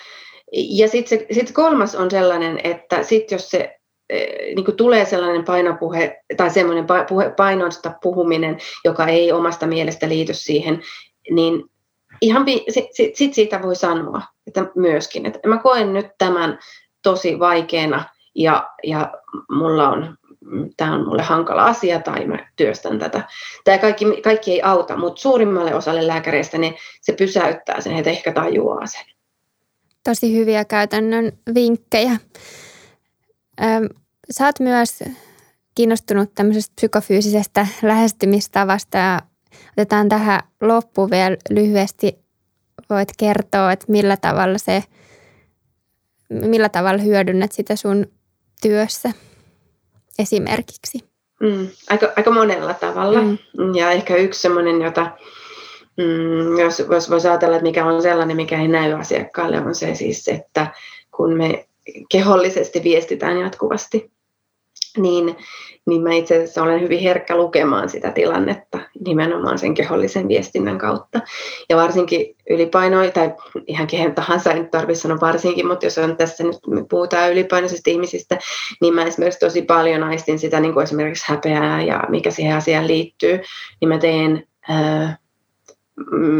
Ja sitten sit kolmas on sellainen, että sit jos se eh, niin kuin tulee sellainen painopuhe tai semmoinen puhe, painosta puhuminen, joka ei omasta mielestä liity siihen, niin ihan sit, sit, sit siitä voi sanoa että myöskin, että mä koen nyt tämän tosi vaikeana ja, ja mulla on tämä on mulle hankala asia tai mä työstän tätä. Tämä kaikki, kaikki ei auta, mutta suurimmalle osalle lääkäreistä niin se pysäyttää sen, että ehkä tajuaa sen. Tosi hyviä käytännön vinkkejä. Sä oot myös kiinnostunut tämmöisestä psykofyysisestä lähestymistavasta ja otetaan tähän loppuun vielä lyhyesti. Voit kertoa, että millä tavalla se, millä tavalla hyödynnät sitä sun työssä esimerkiksi? Mm, aika, aika monella tavalla. Mm. Ja ehkä yksi semmoinen, jota mm, jos, jos voisi ajatella, että mikä on sellainen, mikä ei näy asiakkaalle, on se siis, että kun me kehollisesti viestitään jatkuvasti, niin, niin mä itse asiassa olen hyvin herkkä lukemaan sitä tilannetta nimenomaan sen kehollisen viestinnän kautta. Ja varsinkin ylipaino, tai ihan kehen tahansa, en tarvitse sanoa varsinkin, mutta jos on tässä nyt me puhutaan ylipainoisista ihmisistä, niin mä esimerkiksi tosi paljon aistin sitä niin kuin esimerkiksi häpeää ja mikä siihen asiaan liittyy, niin mä teen ää,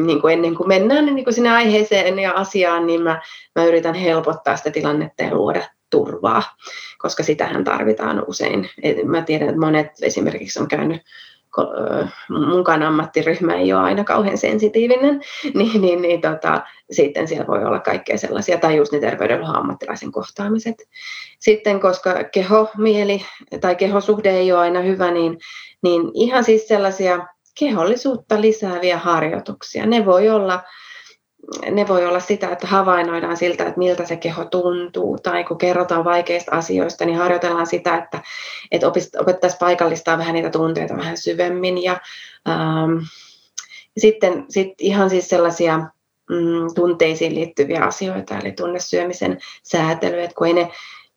niin kuin ennen kuin mennään niin kuin sinne aiheeseen ja asiaan, niin mä, mä yritän helpottaa sitä tilannetta ja luoda turvaa, koska sitähän tarvitaan usein. Mä tiedän, että monet esimerkiksi on käynyt munkaan ammattiryhmä ei ole aina kauhean sensitiivinen, niin, niin, niin tota, sitten siellä voi olla kaikkea sellaisia, tai just ne terveydenhuollon ammattilaisen kohtaamiset. Sitten, koska keho, mieli tai kehosuhde ei ole aina hyvä, niin, niin ihan siis sellaisia kehollisuutta lisääviä harjoituksia. Ne voi olla ne voi olla sitä, että havainnoidaan siltä, että miltä se keho tuntuu, tai kun kerrotaan vaikeista asioista, niin harjoitellaan sitä, että, että opettaisiin paikallistaa vähän niitä tunteita vähän syvemmin. Ja, ähm, sitten sit ihan siis sellaisia mm, tunteisiin liittyviä asioita, eli tunnesyömisen säätely, että kun ei ne,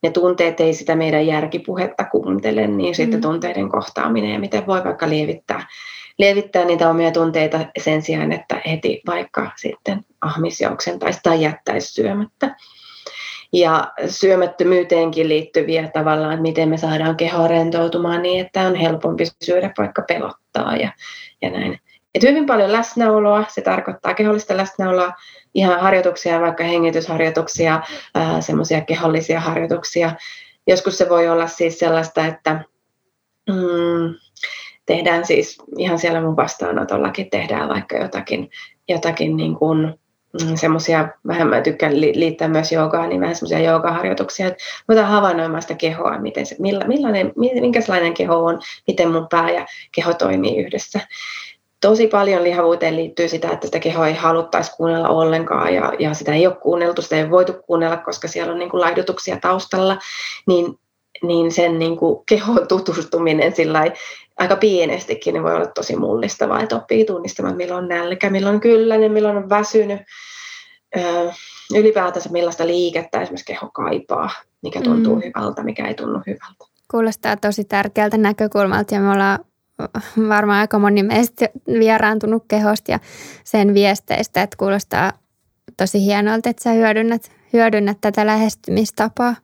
ne tunteet ei sitä meidän järkipuhetta kuuntele, niin sitten mm. tunteiden kohtaaminen ja miten voi vaikka lievittää lievittää niitä omia tunteita sen sijaan, että heti vaikka sitten ahmisjauksen tai jättäisi syömättä. Ja syömättömyyteenkin liittyviä tavallaan, että miten me saadaan keho rentoutumaan niin, että on helpompi syödä vaikka pelottaa ja, ja näin. Et hyvin paljon läsnäoloa, se tarkoittaa kehollista läsnäoloa, ihan harjoituksia, vaikka hengitysharjoituksia, semmoisia kehollisia harjoituksia. Joskus se voi olla siis sellaista, että mm, tehdään siis ihan siellä mun vastaanotollakin tehdään vaikka jotakin, jotakin niin kuin, mm, semmoisia, vähän mä tykkään liittää myös joogaa, niin vähän semmoisia joogaharjoituksia, että voidaan havainnoimaan sitä kehoa, miten se, millainen, minkälainen keho on, miten mun pää ja keho toimii yhdessä. Tosi paljon lihavuuteen liittyy sitä, että sitä kehoa ei haluttaisi kuunnella ollenkaan ja, ja sitä ei ole kuunneltu, sitä ei voitu kuunnella, koska siellä on niin kuin laihdutuksia taustalla, niin niin sen niin kuin kehoon tutustuminen sillä aika pienestikin niin voi olla tosi mullistavaa, että oppii tunnistamaan, milloin on nälkä, milloin on kylläinen, milloin on väsynyt, öö, ylipäätänsä millaista liikettä esimerkiksi keho kaipaa, mikä tuntuu mm. hyvältä, mikä ei tunnu hyvältä. Kuulostaa tosi tärkeältä näkökulmalta ja me ollaan varmaan aika moni meistä vieraantunut kehosta ja sen viesteistä, että kuulostaa tosi hienolta, että sä hyödynnät, hyödynnät tätä lähestymistapaa.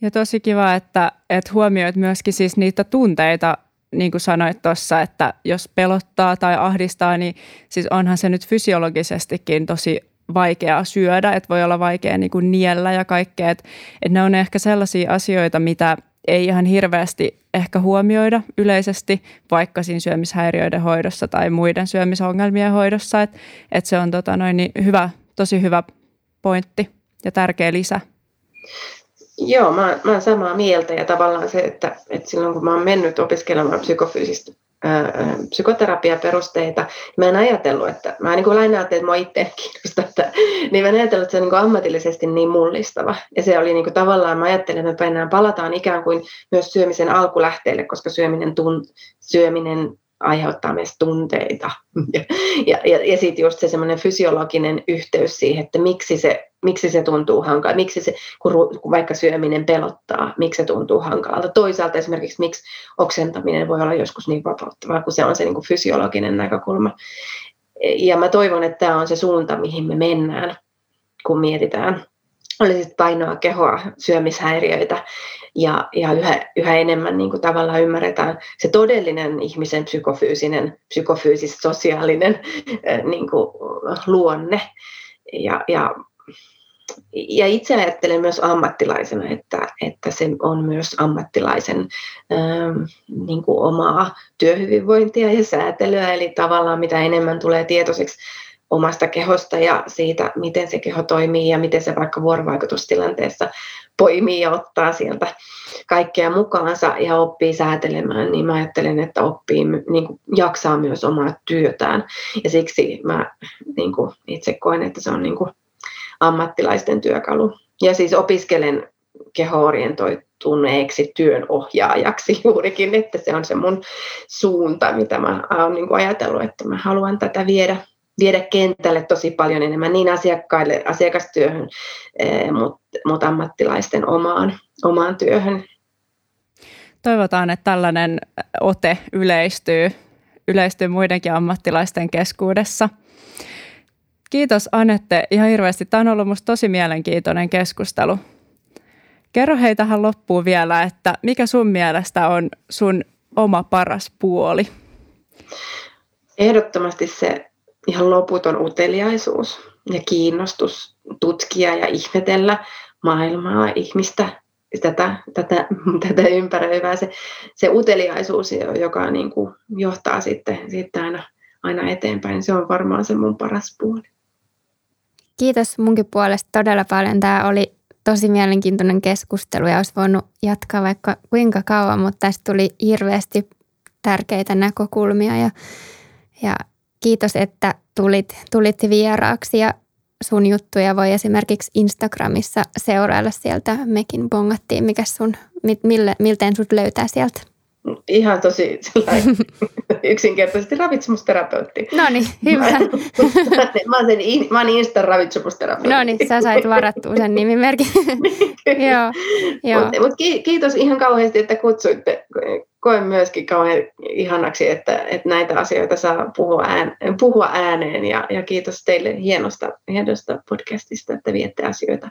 Ja tosi kiva, että, että huomioit myöskin siis niitä tunteita, niin kuin sanoit tuossa, että jos pelottaa tai ahdistaa, niin siis onhan se nyt fysiologisestikin tosi vaikeaa syödä, että voi olla vaikea niin kuin niellä ja kaikkea. Että, että ne on ehkä sellaisia asioita, mitä ei ihan hirveästi ehkä huomioida yleisesti, vaikka siinä syömishäiriöiden hoidossa tai muiden syömisongelmien hoidossa. Että, että se on tota noin, niin hyvä, tosi hyvä pointti ja tärkeä lisä. Joo, mä, mä oon samaa mieltä ja tavallaan se, että, että silloin kun mä oon mennyt opiskelemaan psykofyysistä psykoterapiaperusteita, mä en ajatellut, että mä niin aina ajattelin, että mua itse kiinnostaa, että, niin mä en ajatellut, että se on niin kuin ammatillisesti niin mullistava. Ja se oli niin kuin tavallaan, mä ajattelin, että me palataan ikään kuin myös syömisen alkulähteelle, koska syöminen, tun, syöminen aiheuttaa meistä tunteita. Ja, ja, ja, sitten just se semmoinen fysiologinen yhteys siihen, että miksi se, miksi se tuntuu hankalalta, miksi se, kun, kun vaikka syöminen pelottaa, miksi se tuntuu hankalalta. Toisaalta esimerkiksi miksi oksentaminen voi olla joskus niin vapauttavaa, kun se on se niin kuin fysiologinen näkökulma. Ja mä toivon, että tämä on se suunta, mihin me mennään, kun mietitään oli sitten painoa, kehoa, syömishäiriöitä ja, ja yhä, yhä enemmän niin kuin tavallaan ymmärretään se todellinen ihmisen psykofyysinen, psykofyysis-sosiaalinen niin kuin luonne. Ja, ja, ja itse ajattelen myös ammattilaisena, että, että se on myös ammattilaisen niin kuin omaa työhyvinvointia ja säätelyä, eli tavallaan mitä enemmän tulee tietoiseksi omasta kehosta ja siitä, miten se keho toimii ja miten se vaikka vuorovaikutustilanteessa poimii ja ottaa sieltä kaikkea mukaansa ja oppii säätelemään, niin mä ajattelen, että oppii, niin kuin jaksaa myös omaa työtään. Ja siksi mä niin kuin itse koen, että se on niin kuin ammattilaisten työkalu. Ja siis opiskelen keho-orientoituneeksi työnohjaajaksi juurikin, että se on se mun suunta, mitä mä oon niin kuin ajatellut, että mä haluan tätä viedä viedä kentälle tosi paljon enemmän niin asiakkaille, asiakastyöhön, mutta mut ammattilaisten omaan, omaan työhön. Toivotaan, että tällainen ote yleistyy, yleistyy muidenkin ammattilaisten keskuudessa. Kiitos Anette ihan hirveästi. Tämä on ollut minusta tosi mielenkiintoinen keskustelu. Kerro hei tähän loppuun vielä, että mikä sun mielestä on sun oma paras puoli? Ehdottomasti se ihan loputon uteliaisuus ja kiinnostus tutkia ja ihmetellä maailmaa, ihmistä, tätä, tätä, tätä ympäröivää. Se, se uteliaisuus, joka niin kuin johtaa sitten, sitten aina, aina eteenpäin, se on varmaan se mun paras puoli. Kiitos munkin puolesta todella paljon. Tämä oli tosi mielenkiintoinen keskustelu ja olisi voinut jatkaa vaikka kuinka kauan, mutta tästä tuli hirveästi tärkeitä näkökulmia ja, ja kiitos, että tulit, tulit vieraaksi ja sun juttuja voi esimerkiksi Instagramissa seurailla sieltä. Mekin bongattiin, mikä sun, mille, milteen sut löytää sieltä ihan tosi yksinkertaisesti ravitsemusterapeutti. No niin, hyvä. mä, oon sen, mä oon Instan ravitsemusterapeutti. No niin, sä sait varattua sen nimimerkin. joo, joo. Mutta mut kiitos ihan kauheasti, että kutsuitte. Koen myöskin kauhean ihanaksi, että, että näitä asioita saa puhua, ään, puhua ääneen. Ja, ja kiitos teille hienosta, hienosta podcastista, että viette asioita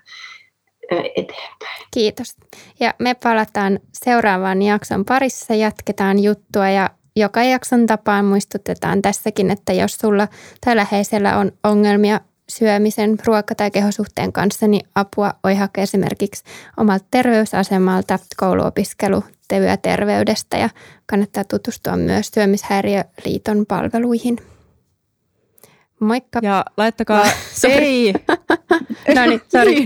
eteenpäin. Kiitos. Ja me palataan seuraavan jakson parissa, jatketaan juttua ja joka jakson tapaan muistutetaan tässäkin, että jos sulla tai läheisellä on ongelmia syömisen, ruoka- tai kehosuhteen kanssa, niin apua voi hakea esimerkiksi omalta terveysasemalta, kouluopiskelu, terveydestä ja kannattaa tutustua myös Syömishäiriöliiton palveluihin. Moikka. Ja laittakaa... Ei! no niin, sori.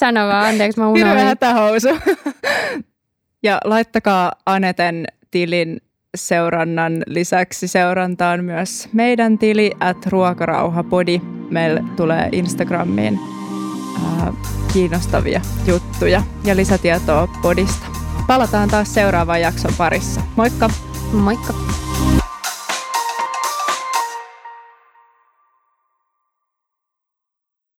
Sano vaan, anteeksi, mä unohdin. Hirveä hätähousu. ja laittakaa Aneten tilin seurannan lisäksi seurantaan myös meidän tili at ruokarauhapodi. Meillä tulee Instagramiin ää, kiinnostavia juttuja ja lisätietoa podista. Palataan taas seuraavan jakson parissa. Moikka! Moikka!